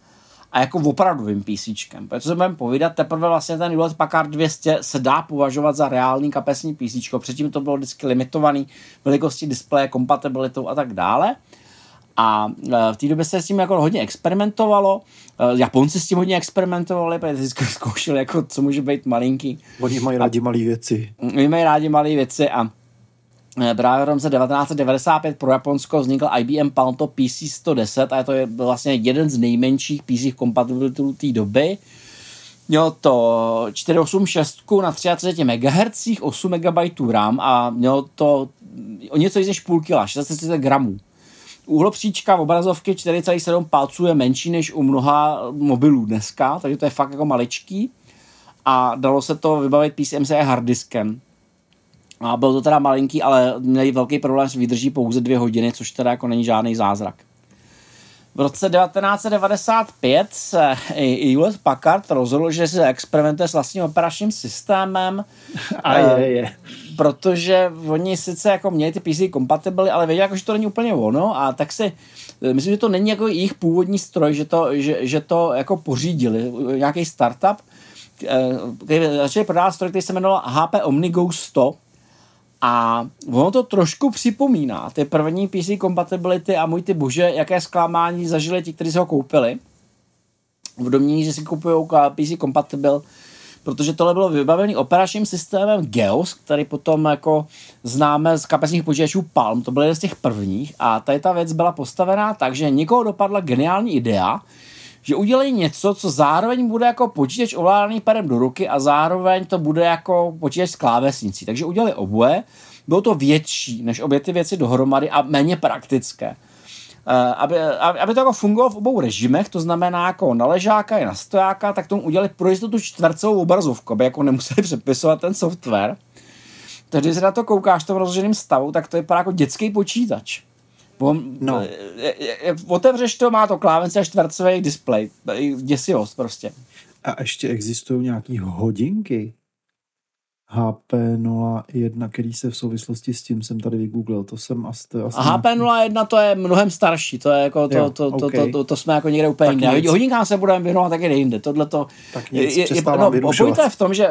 a jako opravdovým PC. Protože se budeme povídat, teprve vlastně ten Hewlett Packard 200 se dá považovat za reálný kapesní PC. Předtím to bylo vždycky limitovaný velikostí displeje, kompatibilitou a tak dále. A e, v té době se s tím jako hodně experimentovalo. E, Japonci s tím hodně experimentovali, protože zkoušeli, jako, co může být malinký. Oni mají rádi malé věci. Oni mají rádi malé věci a právě v roce 1995 pro Japonsko vznikl IBM Palto PC 110 a to je vlastně jeden z nejmenších PC kompatibilitů té doby. Mělo to 486 na 33 MHz, 8 MB RAM a mělo to o něco víc než půl kila, 630 gramů. Úhlopříčka v obrazovky 4,7 palců je menší než u mnoha mobilů dneska, takže to je fakt jako maličký. A dalo se to vybavit PCMC harddiskem. A byl to teda malinký, ale měli velký problém s výdrží pouze dvě hodiny, což teda jako není žádný zázrak. V roce 1995 se i Hewlett Packard rozhodl, že se experimentuje s vlastním operačním systémem. A je, je. Protože oni sice jako měli ty PC kompatibly, ale věděli, jako, že to není úplně ono a tak si myslím, že to není jako jejich původní stroj, že to, že, že to jako pořídili, nějaký startup, který začali prodávat stroj, který se jmenoval HP OmniGo 100 a ono to trošku připomíná, ty první PC compatibility a můj ty bože, jaké zklamání zažili ti, kteří se ho koupili. V domění, že si kupují PC compatible, protože tohle bylo vybavené operačním systémem GEOS, který potom jako známe z kapesních počítačů Palm, to byl jeden z těch prvních a tady ta věc byla postavená tak, že někoho dopadla geniální idea, že udělají něco, co zároveň bude jako počítač ovládaný perem do ruky a zároveň to bude jako počítač s klávesnicí. Takže udělali oboje. Bylo to větší než obě ty věci dohromady a méně praktické. Uh, aby, aby to jako fungovalo v obou režimech, to znamená jako na ležáka i na stojáka, tak tomu udělali pro jistotu čtvercovou obrazovku, aby jako nemuseli přepisovat ten software. Takže když se na to koukáš v tom rozloženém stavu, tak to je jako dětský počítač. No. je, je, otevřeš to, má to klávence a čtvercový display. Děsivost prostě. A ještě existují nějaký hodinky HP01, který se v souvislosti s tím jsem tady vygooglil, to jsem asi... To asi a HP01 to je mnohem starší, to je jako, to, jo, to, to, okay. to, to, to, jsme jako někde úplně jinde. Hodinkám se budeme věnovat taky jinde, tohle to... Tak nic, je, je, no, je v tom, že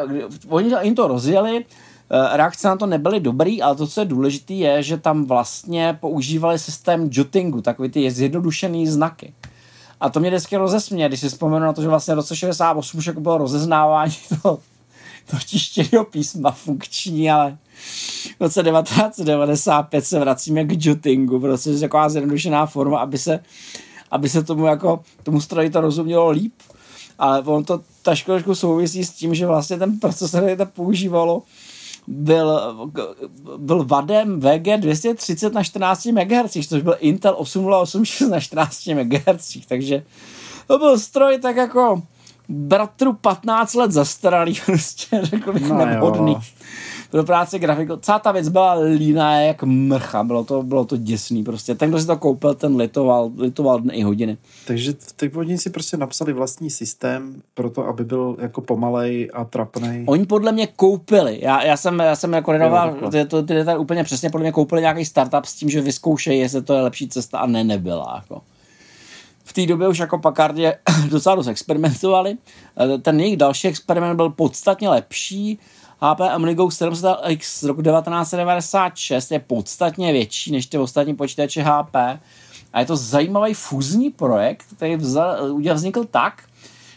oni jim to rozjeli, Eh, reakce na to nebyly dobrý, ale to, co je důležité, je, že tam vlastně používali systém jottingu, takový ty zjednodušený znaky. A to mě vždycky rozesmě, když si vzpomenu na to, že vlastně v roce 68 už jako bylo rozeznávání toho, to tištěného písma funkční, ale v roce 1995 se vracíme k jottingu, protože je taková zjednodušená forma, aby se, aby se tomu, jako, tomu stroji to rozumělo líp. Ale on to trošku souvisí s tím, že vlastně ten procesor, který to používalo, byl, byl vadem VG 230 na 14 MHz, což byl Intel 8086 na 14 MHz, takže to byl stroj tak jako bratru 15 let zastaralý, prostě řekl bych no nevhodný. Jo. Pro práci grafiku. Celá ta věc byla líná jak mrcha, bylo to, bylo to děsný prostě. Ten, kdo si to koupil, ten litoval, litoval dny i hodiny. Takže ty oni si prostě napsali vlastní systém pro to, aby byl jako pomalej a trapnej. Oni podle mě koupili, já, já jsem, já jsem jako nedával, ty, to, ty, ty, úplně přesně podle mě koupili nějaký startup s tím, že vyzkoušejí, jestli to je lepší cesta a ne, nebyla. Jako v té době už jako Packardě docela dost experimentovali. Eh, ten jejich další experiment byl podstatně lepší. HP Amigo 700X z roku 1996 je podstatně větší než ty ostatní počítače HP. A je to zajímavý fúzní projekt, který vzal, vznikl tak,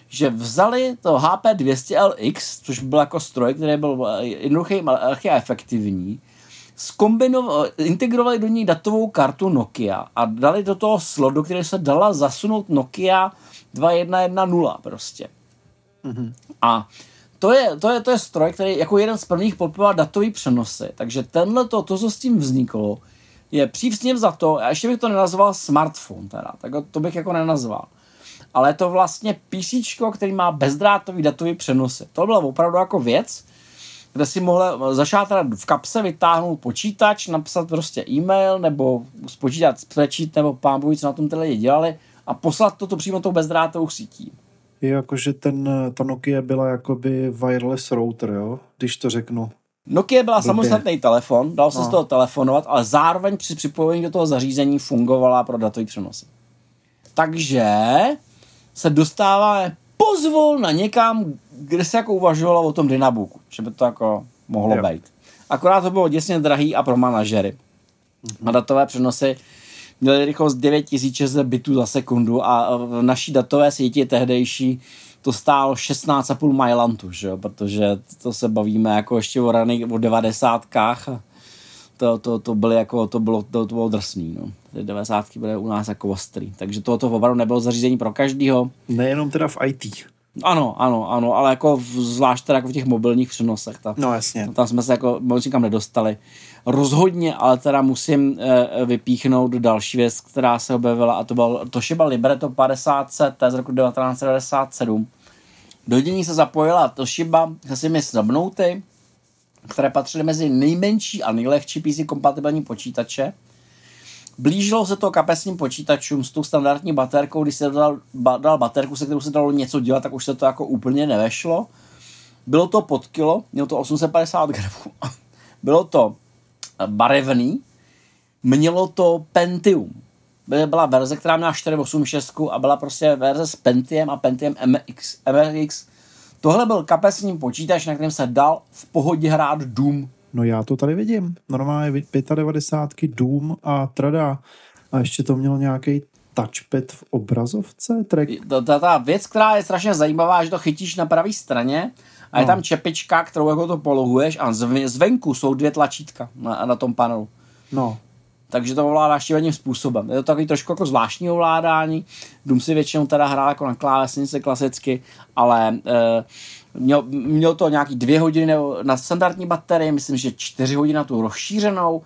že vzali to HP 200LX, což byl jako stroj, který byl jednoduchý a efektivní, integrovali do ní datovou kartu Nokia a dali do toho slot, do které se dala zasunout Nokia 2110 prostě. Mm-hmm. A to je, to, je, to je stroj, který jako jeden z prvních podporoval datový přenosy. Takže tenhle to, to, co s tím vzniklo, je přívsně za to, a ještě bych to nenazval smartphone teda, tak to bych jako nenazval. Ale je to vlastně PC, který má bezdrátový datový přenosy. To byla opravdu jako věc, kde si mohl zašátrat v kapse, vytáhnout počítač, napsat prostě e-mail, nebo spočítat spreadsheet, nebo pán co na tom ty lidi dělali a poslat toto přímo tou bezdrátovou sítí. Je jakože ten, ta Nokia byla jakoby wireless router, jo? Když to řeknu. Nokia byla Blbě. samostatný telefon, dal se no. z toho telefonovat, ale zároveň při připojení do toho zařízení fungovala pro datový přenosy. Takže se dostáváme pozvolna někam, kde se jako uvažovalo o tom Dynabooku, že by to jako mohlo jo. být. Akorát to bylo děsně drahý a pro manažery. Mm-hmm. A datové přenosy měly rychlost 9600 bitů za sekundu a v naší datové síti tehdejší to stálo 16,5 majlantu, že jo? protože to se bavíme jako ještě o raných, o devadesátkách to, to, to, byly jako, to, bylo, to, to bylo drsný. No. Ty 90. byly u nás jako ostrý. Takže tohoto opravdu nebylo zařízení pro každýho. Nejenom teda v IT. Ano, ano, ano, ale jako v, zvlášť teda jako v těch mobilních přenosech. Ta, no jasně. Tam jsme se jako moc nikam nedostali. Rozhodně, ale teda musím e, vypíchnout další věc, která se objevila a to byl Toshiba Libretto 50 CT z roku 1997. Do dění se zapojila Toshiba se svými snubnouty, které patřily mezi nejmenší a nejlehčí PC kompatibilní počítače. Blížilo se to kapesním počítačům s tou standardní baterkou, když se dal, ba, dal baterku, se kterou se dalo něco dělat, tak už se to jako úplně nevešlo. Bylo to pod kilo, mělo to 850 gramů. Bylo to barevný, mělo to Pentium. Byla verze, která měla 486 a byla prostě verze s Pentium a Pentium MX, MX Tohle byl kapesní počítač, na kterém se dal v pohodě hrát Doom. No já to tady vidím. Normálně 95 Doom a trada. A ještě to mělo nějaký touchpad v obrazovce? Track? To, ta, ta věc, která je strašně zajímavá, že to chytíš na pravé straně a no. je tam čepička, kterou jako to polohuješ a zvenku jsou dvě tlačítka na, na tom panelu. No takže to ovládá šíleným způsobem. Je to takový trošku jako zvláštní ovládání. Dům si většinou teda hrál jako na klávesnici klasicky, ale e, měl, měl to nějaký dvě hodiny na standardní baterii, myslím, že čtyři hodiny na tu rozšířenou,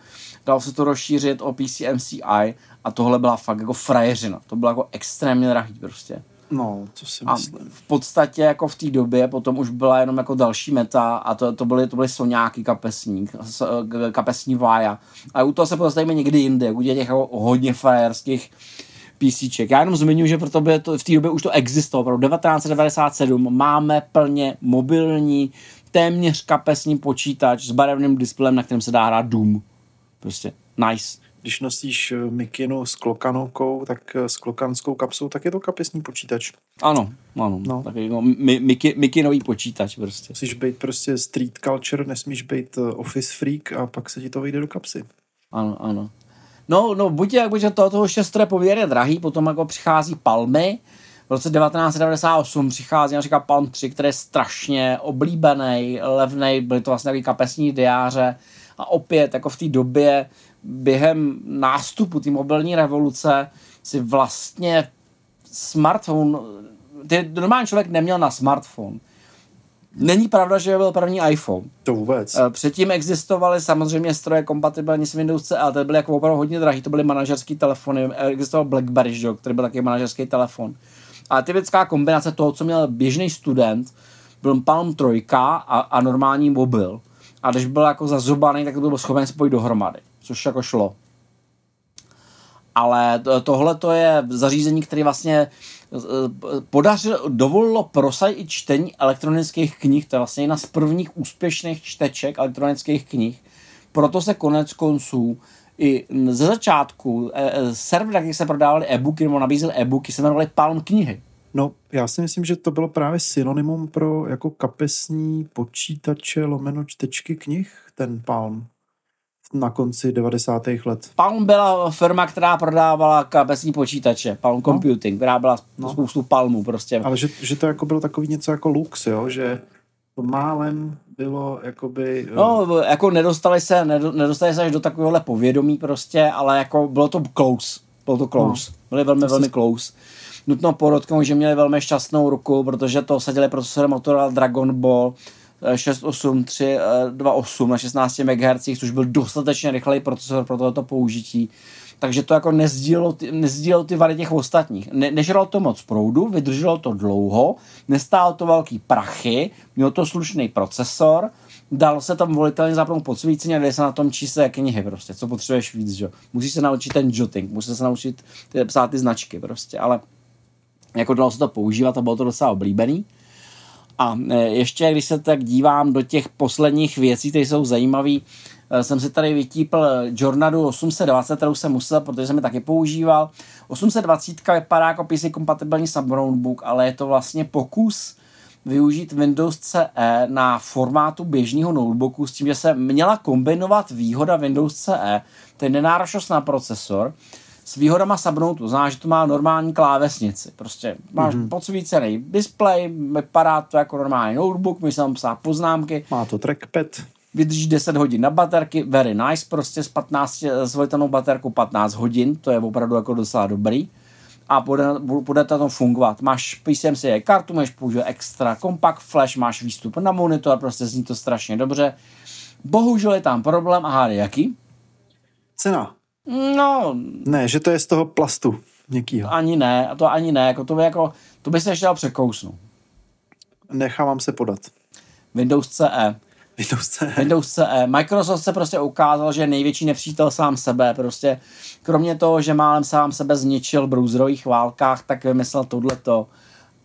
dalo se to rozšířit o PC MCI a tohle byla fakt jako frajeřina. To bylo jako extrémně drahý prostě. No, to si myslím. A v podstatě jako v té době potom už byla jenom jako další meta a to, to byly, to byly soňáky kapesní, kapesní vája. A u toho se pozastavíme někdy jinde, u těch jako hodně frajerských PCček. Já jenom zmiňuji, že proto by to, v té době už to existovalo. Pro 1997 máme plně mobilní, téměř kapesní počítač s barevným displejem, na kterém se dá hrát Doom. Prostě nice když nosíš eh, mikinu s klokanoukou, tak eh, s klokanskou kapsou, tak je to kapesní počítač. Ano, ano. No. Tak jako mi, miki, mikinový počítač prostě. Musíš být prostě street culture, nesmíš být eh, office freak a pak se ti to vyjde do kapsy. Ano, ano. No, no buď jak buď to, toho šestre poměrně drahý, potom jako přichází Palmy, v roce 1998 přichází například Palm 3, který je strašně oblíbený, levný, byly to vlastně kapesní diáře a opět jako v té době během nástupu té mobilní revoluce si vlastně smartphone, ty normální člověk neměl na smartphone. Není pravda, že byl první iPhone. To vůbec. Eh, předtím existovaly samozřejmě stroje kompatibilní s Windows C, ale ty byly jako opravdu hodně drahý, to byly manažerské telefony, existoval BlackBerry, že, který byl taky manažerský telefon. A typická kombinace toho, co měl běžný student, byl Palm 3 a, a normální mobil. a když byl jako zazubaný, tak to byl schopen spojit dohromady, což jako šlo. Ale tohle to je zařízení, které vlastně eh, podařilo, dovolilo prosadit i čtení elektronických knih. To je vlastně jedna z prvních úspěšných čteček elektronických knih. Proto se konec konců i ze začátku eh, eh, server, kde se prodávaly e-booky nebo nabízely e-booky, se jmenovaly Palm knihy. No, já si myslím, že to bylo právě synonymum pro jako kapesní počítače lomeno čtečky knih, ten Palm na konci 90. let. Palm byla firma, která prodávala kapesní počítače, Palm no. Computing, která byla no. spoustu palmů prostě. Ale že, že to jako bylo takový něco jako lux, jo, že to málem bylo jakoby... No, jako nedostali se, nedostali se až do takovéhohle povědomí prostě, ale jako bylo to close, bylo to close, no. byli velmi, velmi close. Nutno podotknout, že měli velmi šťastnou ruku, protože to sadili procesorem Motorola Dragon Ball 68328 na 16 MHz, což byl dostatečně rychlej procesor pro toto použití. Takže to jako nezdílelo ty, ty vady těch ostatních. Ne, nežralo to moc proudu, vydrželo to dlouho, nestálo to velký prachy, mělo to slušný procesor, dalo se tam volitelně zapnout podsvícení a dali se na tom čísle knihy prostě, co potřebuješ víc, že? Musíš se naučit ten jotting, musíš se naučit ty, psát ty značky prostě, ale jako dalo se to používat a bylo to docela oblíbený. A e, ještě, když se tak dívám do těch posledních věcí, které jsou zajímavé, e, jsem si tady vytípl Jornadu 820, kterou jsem musel, protože jsem ji taky používal. 820 vypadá jako PC kompatibilní subnotebook, ale je to vlastně pokus využít Windows CE na formátu běžného notebooku s tím, že se měla kombinovat výhoda Windows CE, je nenáročnost na procesor, s výhodama Subnoteu. Znáš, že to má normální klávesnici. Prostě máš mm-hmm. podsvícený display, vypadá to jako normální notebook, můžeš tam psát poznámky. Má to trackpad. Vydrží 10 hodin na baterky, very nice, prostě s 15 s baterkou 15 hodin, to je opravdu jako docela dobrý a bude, bude to fungovat. Máš PCMC kartu, můžeš použít extra compact flash, máš výstup na monitor, prostě zní to strašně dobře. Bohužel je tam problém, aha, jaký? Cena. No. Ne, že to je z toho plastu někýho. Ani ne, a to ani ne, jako to by, jako, to by se ještě dal překousnout. Nechávám se podat. Windows CE. Windows CE. Windows CE. Microsoft se prostě ukázal, že je největší nepřítel sám sebe. Prostě kromě toho, že málem sám sebe zničil v browserových válkách, tak vymyslel tohleto.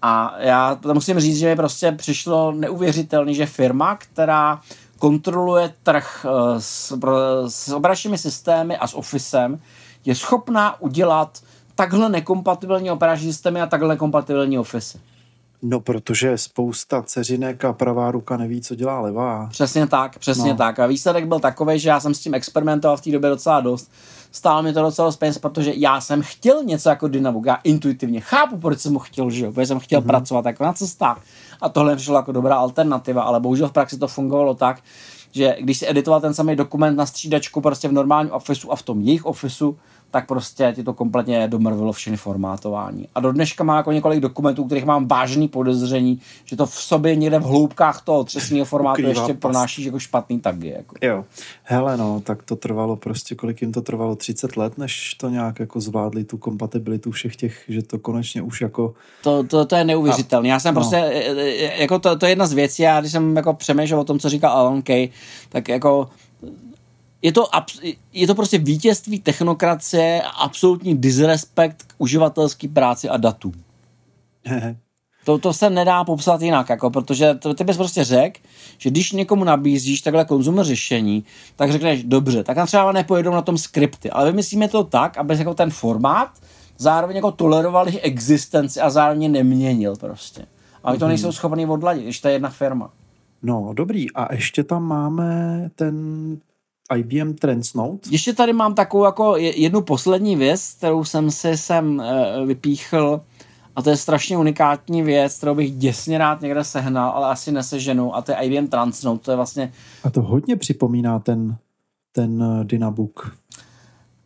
A já musím říct, že mi prostě přišlo neuvěřitelný, že firma, která kontroluje trh eh, s, s operačními systémy a s Officem, je schopná udělat takhle nekompatibilní operační systémy a takhle nekompatibilní Office. No, protože spousta ceřinek a pravá ruka neví, co dělá levá. Přesně tak, přesně no. tak. A výsledek byl takový, že já jsem s tím experimentoval v té době docela dost. Stálo mi to docela peněz, protože já jsem chtěl něco jako Dynavook. Já intuitivně chápu, proč jsem ho chtěl, že jo? Protože jsem chtěl mm-hmm. pracovat jako na cestách. A tohle přišlo jako dobrá alternativa, ale bohužel v praxi to fungovalo tak, že když si editoval ten samý dokument na střídačku prostě v normálním Officeu a v tom jejich Officeu, tak prostě ti to kompletně domrvilo všechny formátování. A do dneška má jako několik dokumentů, kterých mám vážný podezření, že to v sobě někde v hloubkách toho třesního formátu Ukrývá ještě pronáší jako špatný tagy. Jako. Jo. Hele no, tak to trvalo prostě, kolik jim to trvalo, 30 let, než to nějak jako zvládli tu kompatibilitu všech těch, že to konečně už jako... To, to, to je neuvěřitelné. Já jsem no. prostě, e, e, jako to, to je jedna z věcí, já když jsem jako přemýšlel o tom, co říkal Alan Kay, tak jako je to, je to prostě vítězství technokracie, absolutní disrespekt k uživatelské práci a datům. to, to se nedá popsat jinak, jako, protože to, ty bys prostě řekl, že když někomu nabízíš takhle konzumer řešení, tak řekneš, dobře, tak nám třeba nepojedou na tom skripty, ale vymyslíme to tak, aby jako ten formát zároveň jako toleroval jejich existenci a zároveň neměnil prostě. A oni to mhm. nejsou schopni odladit, když to je jedna firma. No, dobrý. A ještě tam máme ten IBM Transnote. Ještě tady mám takovou jako jednu poslední věc, kterou jsem si sem uh, vypíchl a to je strašně unikátní věc, kterou bych děsně rád někde sehnal, ale asi neseženu a to je IBM Transnote, to je vlastně... A to hodně připomíná ten, ten uh, Dynabook.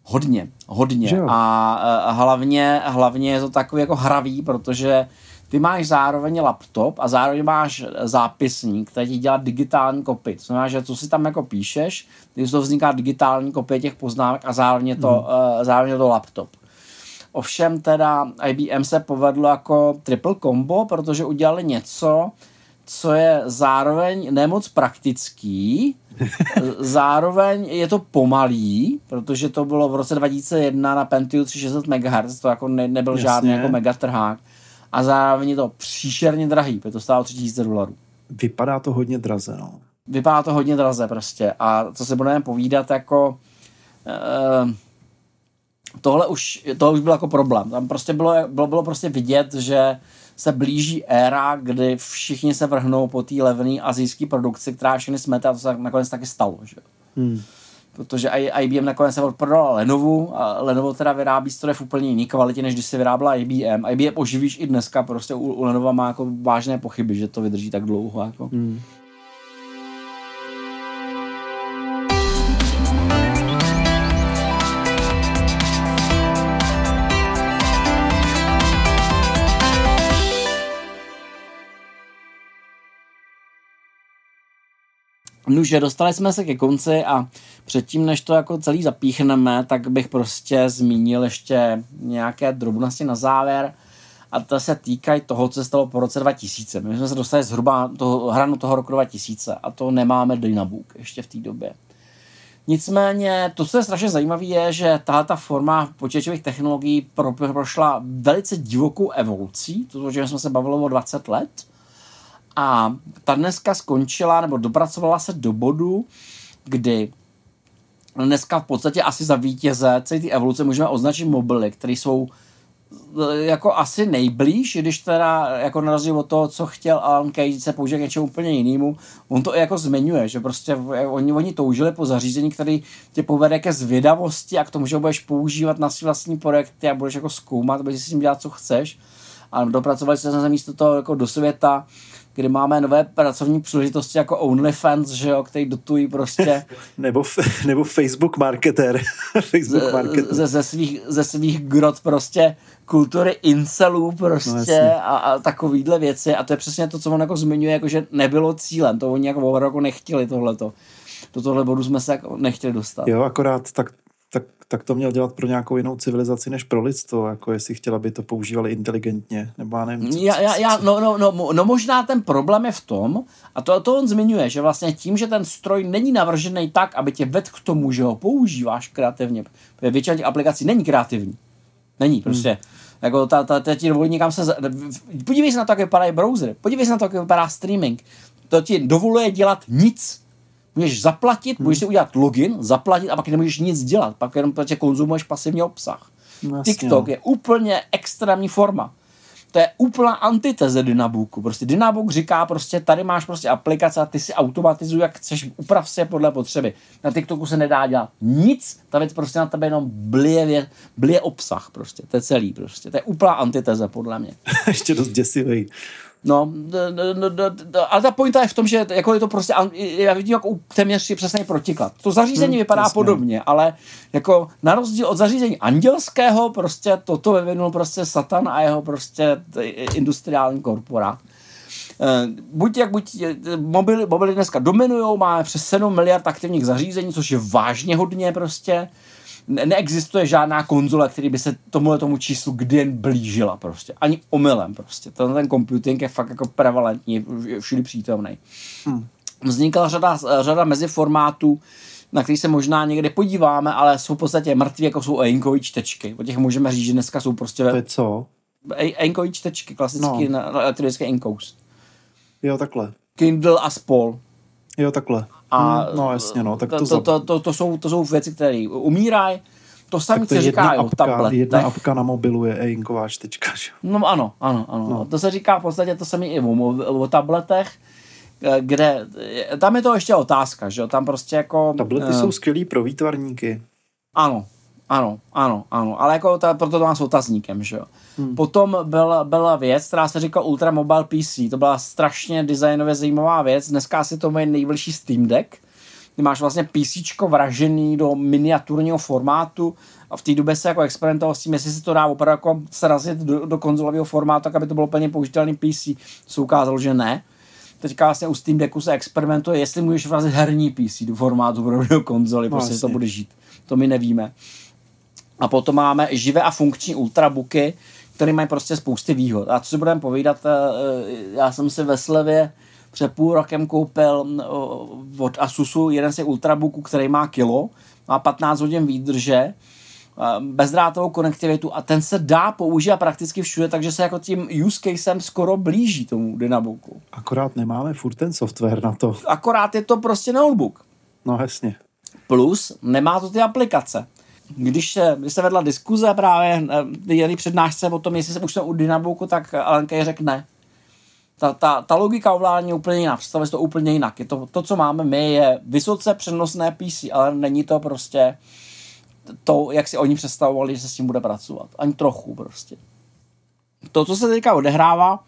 Hodně, hodně. A uh, hlavně, hlavně je to takový jako hravý, protože ty máš zároveň laptop a zároveň máš zápisník, který ti dělá digitální kopy. To znamená, že co si tam jako píšeš, když to vzniká digitální kopie těch poznámek a zároveň to, hmm. uh, zároveň to laptop. Ovšem teda IBM se povedlo jako triple combo, protože udělali něco, co je zároveň nemoc praktický, zároveň je to pomalý, protože to bylo v roce 2001 na Pentium 360 MHz, to jako ne, nebyl Jasně. žádný jako megatrhák. A zároveň je to příšerně drahý, protože to stálo 3000 dolarů. Vypadá to hodně draze, no. Vypadá to hodně draze prostě. A co se budeme povídat, jako... Uh, tohle už, tohle už byl jako problém. Tam prostě bylo, bylo, bylo prostě vidět, že se blíží éra, kdy všichni se vrhnou po té levné azijské produkci, která všechny smete a to se nakonec taky stalo. Že? Hmm. Protože IBM nakonec se prodala Lenovu a Lenovo teda vyrábí stroje v úplně jiný kvalitě, než když se vyrábila IBM. IBM oživíš i dneska, prostě u, u Lenova má jako vážné pochyby, že to vydrží tak dlouho. Jako. Hmm. Nuže, dostali jsme se ke konci a předtím, než to jako celý zapíchneme, tak bych prostě zmínil ještě nějaké drobnosti na závěr a to se týkají toho, co se stalo po roce 2000. My jsme se dostali zhruba toho, hranu toho roku 2000 a to nemáme Dynabook ještě v té době. Nicméně to, co je strašně zajímavé, je, že tahle ta forma počítačových technologií pro, prošla velice divokou evolucí, to, že jsme se bavili o 20 let, a ta dneska skončila, nebo dopracovala se do bodu, kdy dneska v podstatě asi za vítěze celé ty evoluce můžeme označit mobily, které jsou e, jako asi nejblíž, když teda jako na rozdíl od toho, co chtěl Alan Cage se použít k něčemu úplně jinému, on to i jako zmiňuje, že prostě oni, oni toužili po zařízení, který tě povede ke zvědavosti a k tomu, že ho budeš používat na svý vlastní projekty a budeš jako zkoumat, budeš si s tím dělat, co chceš. A dopracovali se se místo toho jako do světa, kdy máme nové pracovní příležitosti jako OnlyFans, že jo, který dotují prostě. nebo, nebo Facebook marketer. Facebook marketer. Ze, ze, svých, ze svých grot prostě kultury incelů prostě no, a, a takovýhle věci a to je přesně to, co on jako zmiňuje, jako že nebylo cílem, to oni jako, jako nechtěli tohleto. Do tohle bodu jsme se jako nechtěli dostat. Jo, akorát tak tak, to měl dělat pro nějakou jinou civilizaci než pro lidstvo, jako jestli chtěl, aby to používali inteligentně, nebo já nevím. Co, já, já, já, no, no, no, no, možná ten problém je v tom, a to, to on zmiňuje, že vlastně tím, že ten stroj není navržený tak, aby tě vedl k tomu, že ho používáš kreativně, protože většina těch aplikací není kreativní. Není, hmm. prostě. Hmm. Jako ta, ta, ta ti dovolí někam se... Podívej se na to, jak vypadají browsery. Podívej se na to, jak vypadá streaming. To ti dovoluje dělat nic Můžeš zaplatit, hmm. můžeš si udělat login, zaplatit a pak nemůžeš nic dělat. Pak jenom protože konzumuješ pasivní obsah. No, TikTok no. je úplně extrémní forma. To je úplná antiteze Dynabooku. Prostě Dynabook říká prostě, tady máš prostě aplikace a ty si automatizuj, jak chceš, uprav si je podle potřeby. Na TikToku se nedá dělat nic, ta věc prostě na tebe jenom blije, blije obsah prostě. To je celý prostě. To je úplná antiteze podle mě. Ještě dost děsivý. No, ale ta pointa je v tom, že jako je to prostě, já vidím jako téměř přesně protiklad. To zařízení hmm, vypadá jasně. podobně, ale jako na rozdíl od zařízení andělského, prostě toto vyvinul prostě Satan a jeho prostě industriální korporát. Eh, buď jak buď mobily, mobily dneska dominují, máme přes 7 miliard aktivních zařízení, což je vážně hodně prostě neexistuje žádná konzole, který by se tomuhle tomu číslu kdy jen blížila prostě. Ani omylem prostě. Ten, ten computing je fakt jako prevalentní, všude přítomný. Hmm. Vznikla řada, řada meziformátů, na který se možná někdy podíváme, ale jsou v podstatě mrtví, jako jsou Einkové čtečky. O těch můžeme říct, že dneska jsou prostě... To je co? Einkové čtečky, klasický no. elektronický Enkous. Jo, takhle. Kindle a Spol. Jo, takhle. A hmm, no jasně, no, tak to, to, to, to, to, jsou, to jsou věci, které umírají. To samé se říká o tablet. Jedna apka na mobilu je e-inková čtečka. Že? No ano, ano, ano. No. To se říká v podstatě to samé i o, o tabletech, eh, kde, tam je to ještě otázka, že tam prostě jako... Tablety uh, jsou skvělý pro výtvarníky. Ano, ano, ano, ano, ale jako ta, proto to mám s otazníkem, že jo. Hmm. Potom byla, byla věc, která se říká Ultra Mobile PC, to byla strašně designově zajímavá věc, dneska asi to je nejbližší Steam Deck, ty máš vlastně PC vražený do miniaturního formátu a v té době se jako experimentoval s tím, jestli se to dá opravdu jako srazit do, do konzolového formátu, tak aby to bylo plně použitelný PC. Se ukázalo, že ne. Teďka vlastně u Steam Decku se experimentuje, jestli můžeš vrazit herní PC do formátu pro do konzoly, no, prostě to bude žít. To my nevíme. A potom máme živé a funkční ultrabooky, které mají prostě spousty výhod. A co si budeme povídat, eh, já jsem si ve slevě před půl rokem koupil od Asusu jeden z ultrabooků, který má kilo, má 15 hodin výdrže, bezdrátovou konektivitu a ten se dá použít prakticky všude, takže se jako tím use casem skoro blíží tomu Dynabooku. Akorát nemáme furt ten software na to. Akorát je to prostě notebook. No jasně. Plus nemá to ty aplikace. Když se, když se vedla diskuze právě, eh, jeli přednášce o tom, jestli se už u Dynabooku, tak Alenka je řekne, ta, ta, ta logika ovládání je úplně jiná, představuje si to úplně jinak. Je to, to, co máme my, je vysoce přenosné PC, ale není to prostě to, jak si oni představovali, že se s tím bude pracovat. Ani trochu prostě. To, co se teďka odehrává,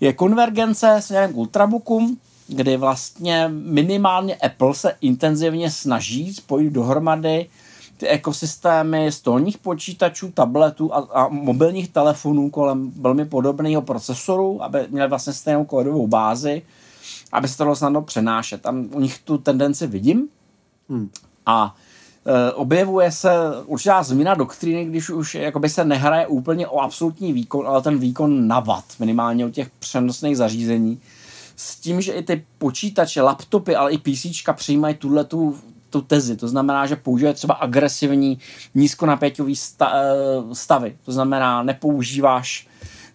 je konvergence směrem k Ultrabookům, kdy vlastně minimálně Apple se intenzivně snaží spojit dohromady ty ekosystémy stolních počítačů, tabletů a, a mobilních telefonů kolem velmi podobného procesoru, aby měli vlastně stejnou kódovou bázi, aby se to dalo snadno přenášet. Tam u nich tu tendenci vidím. Hmm. A e, objevuje se určitá změna doktríny, když už jakoby se nehraje úplně o absolutní výkon, ale ten výkon na watt, minimálně u těch přenosných zařízení. S tím, že i ty počítače, laptopy, ale i PC přijímají tuhle tu tu tezi. To znamená, že použije třeba agresivní nízkonapěťový eh, stavy. To znamená, nepoužíváš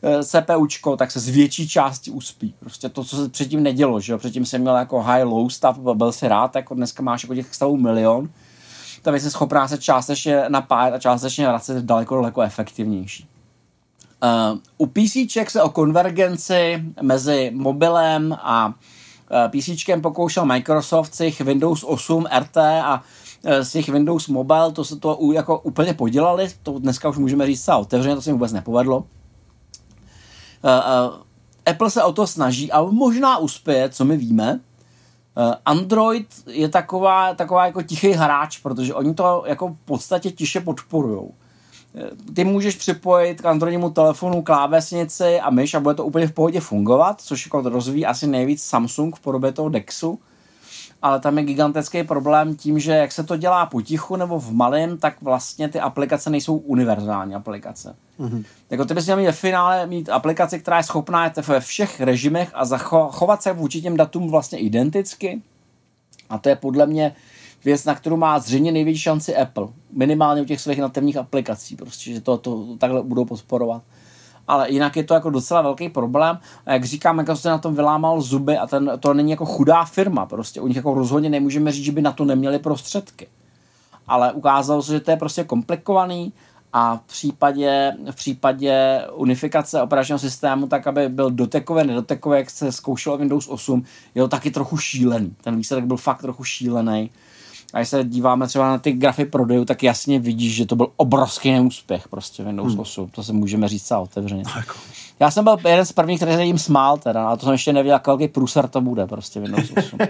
eh, CPUčko, tak se z větší části uspí. Prostě to, co se předtím nedělo, že jo? Předtím jsem měl jako high-low stav, byl si rád, jako dneska máš jako těch stavů milion. Ta věc je schopná se částečně napájet a částečně vracet daleko, daleko efektivnější. Uh, u PC se o konvergenci mezi mobilem a Eh, PC pokoušel Microsoft s jejich Windows 8 RT a eh, s jejich Windows Mobile, to se to jako úplně podělali, to dneska už můžeme říct celá otevřeně, to se jim vůbec nepovedlo. Eh, Apple se o to snaží a možná uspěje, co my víme. Android je taková, taková jako tichý hráč, protože oni to jako v podstatě tiše podporujou ty můžeš připojit k Androidnímu telefonu klávesnici a myš a bude to úplně v pohodě fungovat, což jako rozvíjí asi nejvíc Samsung v podobě toho Dexu. Ale tam je gigantický problém tím, že jak se to dělá potichu nebo v malém, tak vlastně ty aplikace nejsou univerzální aplikace. Mm-hmm. Jako ty bys měl mít ve finále mít aplikaci, která je schopná jít ve všech režimech a zachovat se vůči těm datům vlastně identicky. A to je podle mě věc, na kterou má zřejmě největší šanci Apple. Minimálně u těch svých nativních aplikací, prostě, že to, to takhle budou podporovat. Ale jinak je to jako docela velký problém. A jak říkám, jako se na tom vylámal zuby a ten, to není jako chudá firma. Prostě u nich jako rozhodně nemůžeme říct, že by na to neměli prostředky. Ale ukázalo se, že to je prostě komplikovaný a v případě, v případě unifikace operačního systému, tak aby byl dotekový, nedotekový, jak se zkoušelo Windows 8, je to taky trochu šílený. Ten výsledek byl fakt trochu šílený a když se díváme třeba na ty grafy prodejů, tak jasně vidíš, že to byl obrovský neúspěch prostě Windows hmm. 8. To se můžeme říct celá otevřeně. Jako. Já jsem byl jeden z prvních, který se jim smál teda, ale to jsem ještě nevěděl, jak velký průser to bude prostě Windows 8.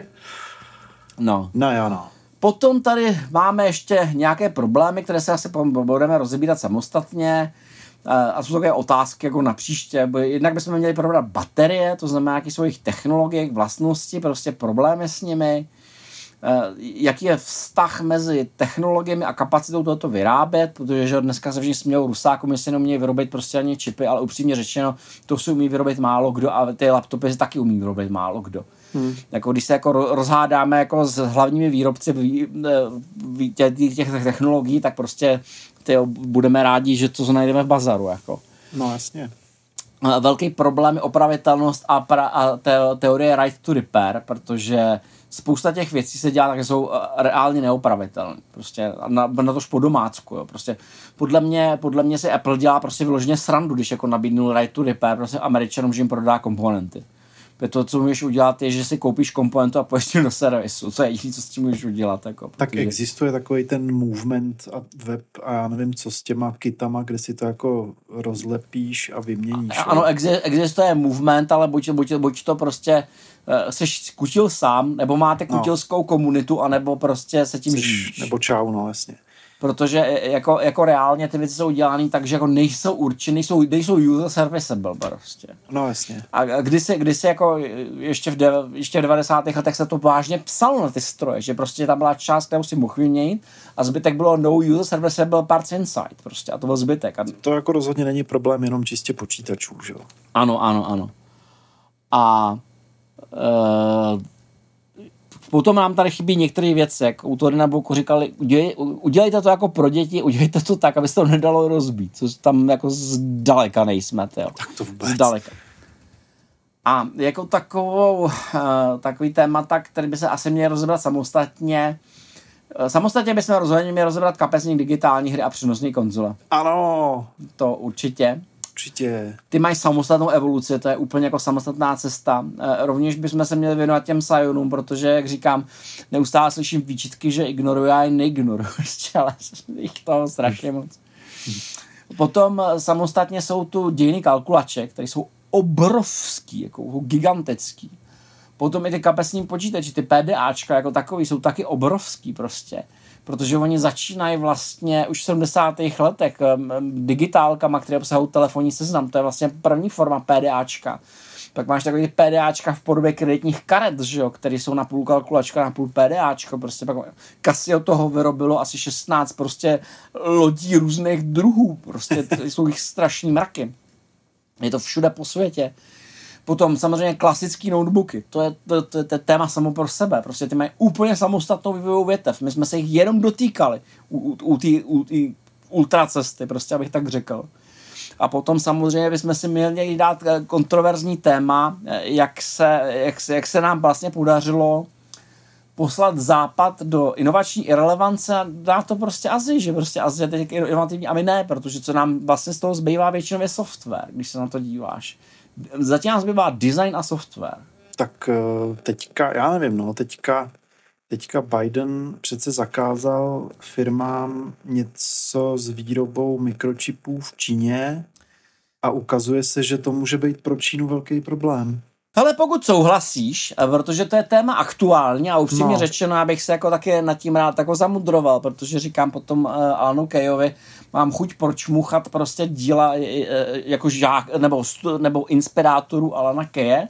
No. No jo, no. Potom tady máme ještě nějaké problémy, které se asi budeme rozebírat samostatně. Eh, a jsou takové otázky jako na příště. Jednak bychom měli probrat baterie, to znamená, jaké jsou jejich technologie, vlastnosti, prostě problémy s nimi jaký je vztah mezi technologiemi a kapacitou tohoto vyrábět, protože že dneska se všichni smějou Rusákům, jestli jenom umějí vyrobit prostě ani čipy, ale upřímně řečeno, to si umí vyrobit málo kdo a ty laptopy si taky umí vyrobit málo kdo. Hmm. Jako když se jako rozhádáme jako s hlavními výrobci eh, těch, těch technologií, tak prostě ty budeme rádi, že to najdeme v bazaru. Jako. No jasně. Eh, velký problém je opravitelnost a, pra, a te, teorie right to repair, protože spousta těch věcí se dělá tak, že jsou eh, reálně neopravitelné. Prostě na, na tož po domácku. Jo. Prostě podle mě, podle mě si Apple dělá prostě vyloženě srandu, když jako nabídnul right to repair prostě Američanům, že jim prodá komponenty. To, co můžeš udělat, je, že si koupíš komponentu a půjdeš do servisu. To je jediné, co s tím můžeš udělat. Jako, tak protože... existuje takový ten movement a web a já nevím, co s těma kitama, kde si to jako rozlepíš a vyměníš. A, ano, existuje movement, ale buď, buď, buď to prostě uh, seš kutil sám, nebo máte no. kutilskou no. komunitu, anebo prostě se tím žijíš. Nebo čau, no jasně protože e, jako, jako reálně ty věci jsou dělané tak, že jako nejsou určeny, nejsou, nejsou user serviceable prostě. No jasně. A když se, když se jako ještě v, de, ještě v 90. letech se to vážně psalo na ty stroje, že prostě tam byla část, kterou si mohl vyměnit a zbytek bylo no user serviceable parts inside prostě a to byl zbytek. A... To jako rozhodně není problém jenom čistě počítačů, že jo? Ano, ano, ano. A Uh, potom nám tady chybí některé věci, jak autory na boku říkali, udělej, udělejte to jako pro děti, udělejte to tak, aby se to nedalo rozbít, což tam jako zdaleka nejsme, tyjo. Tak to vůbec. Zdaleka. A jako takovou, uh, takový témata, který by se asi měl rozebrat samostatně, uh, samostatně bychom rozhodně měli rozebrat kapesní digitální hry a přenosní konzole. Ano. To určitě. Určitě. Ty mají samostatnou evoluci, to je úplně jako samostatná cesta. E, rovněž bychom se měli věnovat těm Sionům, protože, jak říkám, neustále slyším výčitky, že ignoruju a neignoruju, ale jich toho strašně moc. Potom samostatně jsou tu dějiny kalkulače, které jsou obrovský, jako gigantický. Potom i ty kapesní počítače, ty PDAčka jako takový jsou taky obrovský prostě protože oni začínají vlastně už v 70. letech digitálkama, které obsahují telefonní seznam. To je vlastně první forma PDAčka. Pak máš takový PDAčka v podobě kreditních karet, že jo, které jsou na půl kalkulačka, na půl PDAčko. Prostě pak Casio toho vyrobilo asi 16 prostě lodí různých druhů. Prostě jsou jich strašní mraky. Je to všude po světě. Potom samozřejmě klasický notebooky, to je, to, to, to je téma samo pro sebe, prostě ty mají úplně samostatnou vývojovou větev, my jsme se jich jenom dotýkali. U, u, u té u, ultra cesty, prostě abych tak řekl. A potom samozřejmě bychom si měli dát eh, kontroverzní téma, eh, jak se, jak, se, jak se nám vlastně podařilo poslat západ do inovační irrelevance a dát to prostě Azii, že prostě Azie je teď inovativní a my ne, protože co nám vlastně z toho zbývá většinou je software, když se na to díváš zatím nás zbývá design a software. Tak eh, teďka, já nevím, no, teďka, teďka Biden přece zakázal firmám něco s výrobou mikročipů v Číně a ukazuje se, že to může být pro Čínu velký problém. Ale pokud souhlasíš, protože to je téma aktuální a upřímně no. řečeno, abych se jako taky nad tím rád jako zamudroval, protože říkám potom uh, Alanu Kejovi, mám chuť pročmuchat prostě díla uh, jako žák, nebo, nebo inspirátoru Alana Keje,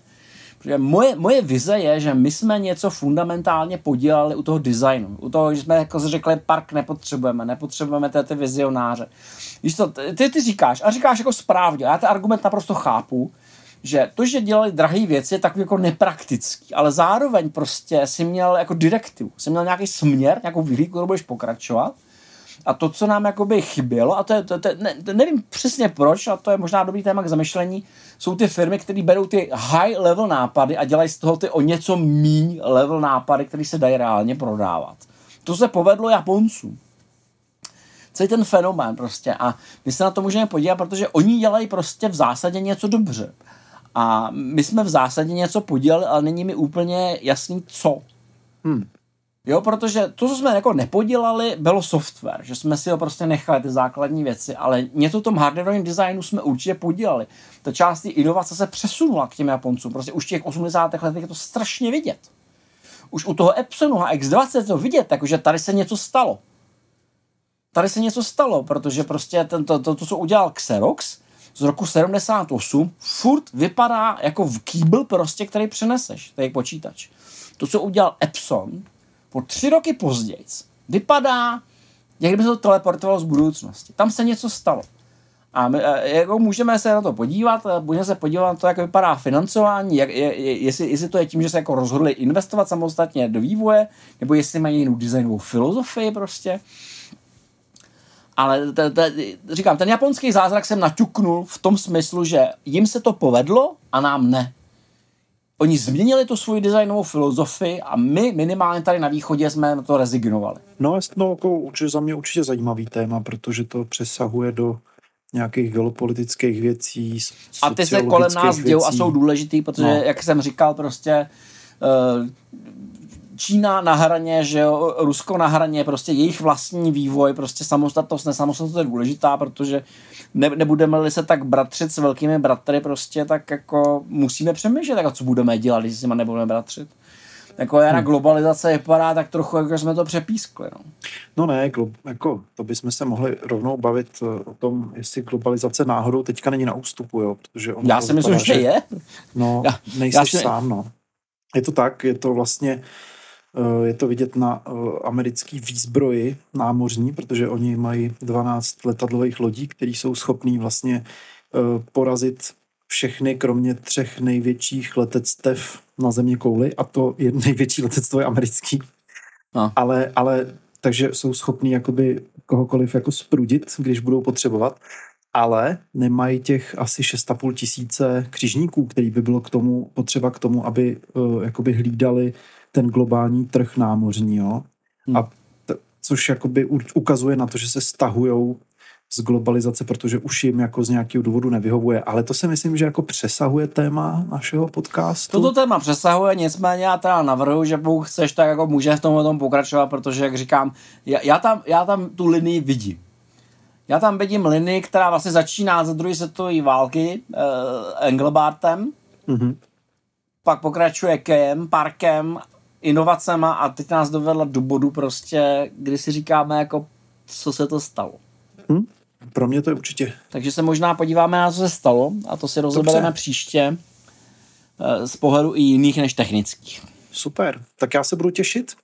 Protože moje, moje vize je, že my jsme něco fundamentálně podělali u toho designu. U toho, že jsme jako řekli, park nepotřebujeme, nepotřebujeme ty, ty vizionáře. Víš to, ty, ty říkáš, a říkáš jako správně, já ten argument naprosto chápu, že to, že dělali drahé věci, je takový jako nepraktický, ale zároveň prostě si měl jako direktivu, si měl nějaký směr, nějakou vyhlídku, kterou budeš pokračovat. A to, co nám jakoby chybělo, a to je, to, to, ne, to nevím přesně proč, a to je možná dobrý téma k zamyšlení, jsou ty firmy, které berou ty high level nápady a dělají z toho ty o něco míň level nápady, které se dají reálně prodávat. To se povedlo Japoncům celý ten fenomén prostě a my se na to můžeme podívat, protože oni dělají prostě v zásadě něco dobře. A my jsme v zásadě něco podělali, ale není mi úplně jasný, co. Hmm. Jo, protože to, co jsme jako nepodělali, bylo software, že jsme si ho prostě nechali ty základní věci, ale něco v tom hardwareovém designu jsme určitě podělali. Ta část té inovace se přesunula k těm Japoncům, prostě už v těch 80. letech je to strašně vidět. Už u toho Epsonu a X20 je to vidět, takže tady se něco stalo. Tady se něco stalo, protože prostě to, to, to co udělal Xerox, z roku 78 furt vypadá jako v kýbl prostě, který přeneseš, tady počítač. To, co udělal Epson, po tři roky později, vypadá, jak kdyby se to teleportovalo z budoucnosti. Tam se něco stalo. A my, jako můžeme se na to podívat, můžeme se podívat na to, jak vypadá financování, jak, je, jestli, jestli to je tím, že se jako rozhodli investovat samostatně do vývoje, nebo jestli mají jinou designovou filozofii prostě. Ale t, t, říkám, ten japonský zázrak jsem naťuknul v tom smyslu, že jim se to povedlo a nám ne. Oni změnili tu svoji designovou filozofii a my minimálně tady na východě jsme na to rezignovali. No, no jako určitě za mě určitě zajímavý téma, protože to přesahuje do nějakých geopolitických věcí, A ty se kolem nás dějou a jsou důležitý, protože, no. jak jsem říkal, prostě uh, Čína na hraně, že jo, Rusko na hraně, prostě jejich vlastní vývoj, prostě samostatnost, nesamostatnost je důležitá, protože ne, nebudeme-li se tak bratřit s velkými bratry, prostě tak jako musíme přemýšlet, jako co budeme dělat, když s nimi nebudeme bratřit. Jako jara hmm. globalizace vypadá tak trochu, jako jsme to přepískli. No, no ne, glo, jako to bychom se mohli rovnou bavit eh, o tom, jestli globalizace náhodou teďka není na ústupu, jo, protože on Já si myslím, že je. No, já, nejsi já si... sám, no. Je to tak, je to vlastně je to vidět na eh, americký výzbroji námořní, protože oni mají 12 letadlových lodí, které jsou schopní vlastně eh, porazit všechny, kromě třech největších letectev na země kouli a to je největší letectvo je americký. No. Ale, ale takže jsou schopní jakoby kohokoliv jako sprudit, když budou potřebovat, ale nemají těch asi 6,5 tisíce křižníků, který by bylo k tomu potřeba k tomu, aby uh, jakoby hlídali ten globální trh námořní, jo? Hmm. A t- což jakoby ukazuje na to, že se stahujou z globalizace, protože už jim jako z nějakého důvodu nevyhovuje. Ale to si myslím, že jako přesahuje téma našeho podcastu. Toto téma přesahuje, nicméně já teda navrhu, že pokud chceš, tak jako může v tom pokračovat, protože jak říkám, já, já, tam, já tam tu linii vidím. Já tam vidím linii, která vlastně začíná ze druhé světové války uh, Engelbartem, mm-hmm. pak pokračuje Kejem, Parkem, inovacema a teď nás dovedla do bodu prostě, kdy si říkáme jako, co se to stalo. Hmm? Pro mě to je určitě. Takže se možná podíváme na co se stalo a to si rozebereme příště eh, z pohledu i jiných než technických. Super, tak já se budu těšit.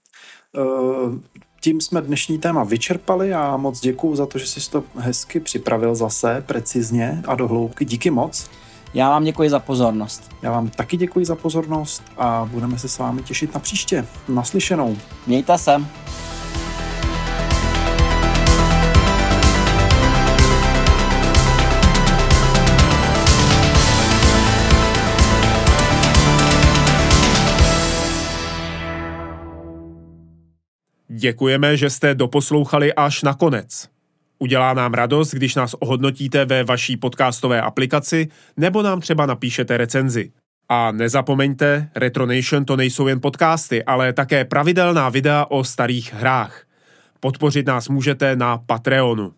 Eh, tím jsme dnešní téma vyčerpali a moc děkuji za to, že jsi to hezky připravil zase, precizně a do hloubky. Díky moc. Já vám děkuji za pozornost. Já vám taky děkuji za pozornost a budeme se s vámi těšit na příště. Naslyšenou. Mějte se. Děkujeme, že jste doposlouchali až na konec. Udělá nám radost, když nás ohodnotíte ve vaší podcastové aplikaci nebo nám třeba napíšete recenzi. A nezapomeňte, Retronation to nejsou jen podcasty, ale také pravidelná videa o starých hrách. Podpořit nás můžete na Patreonu.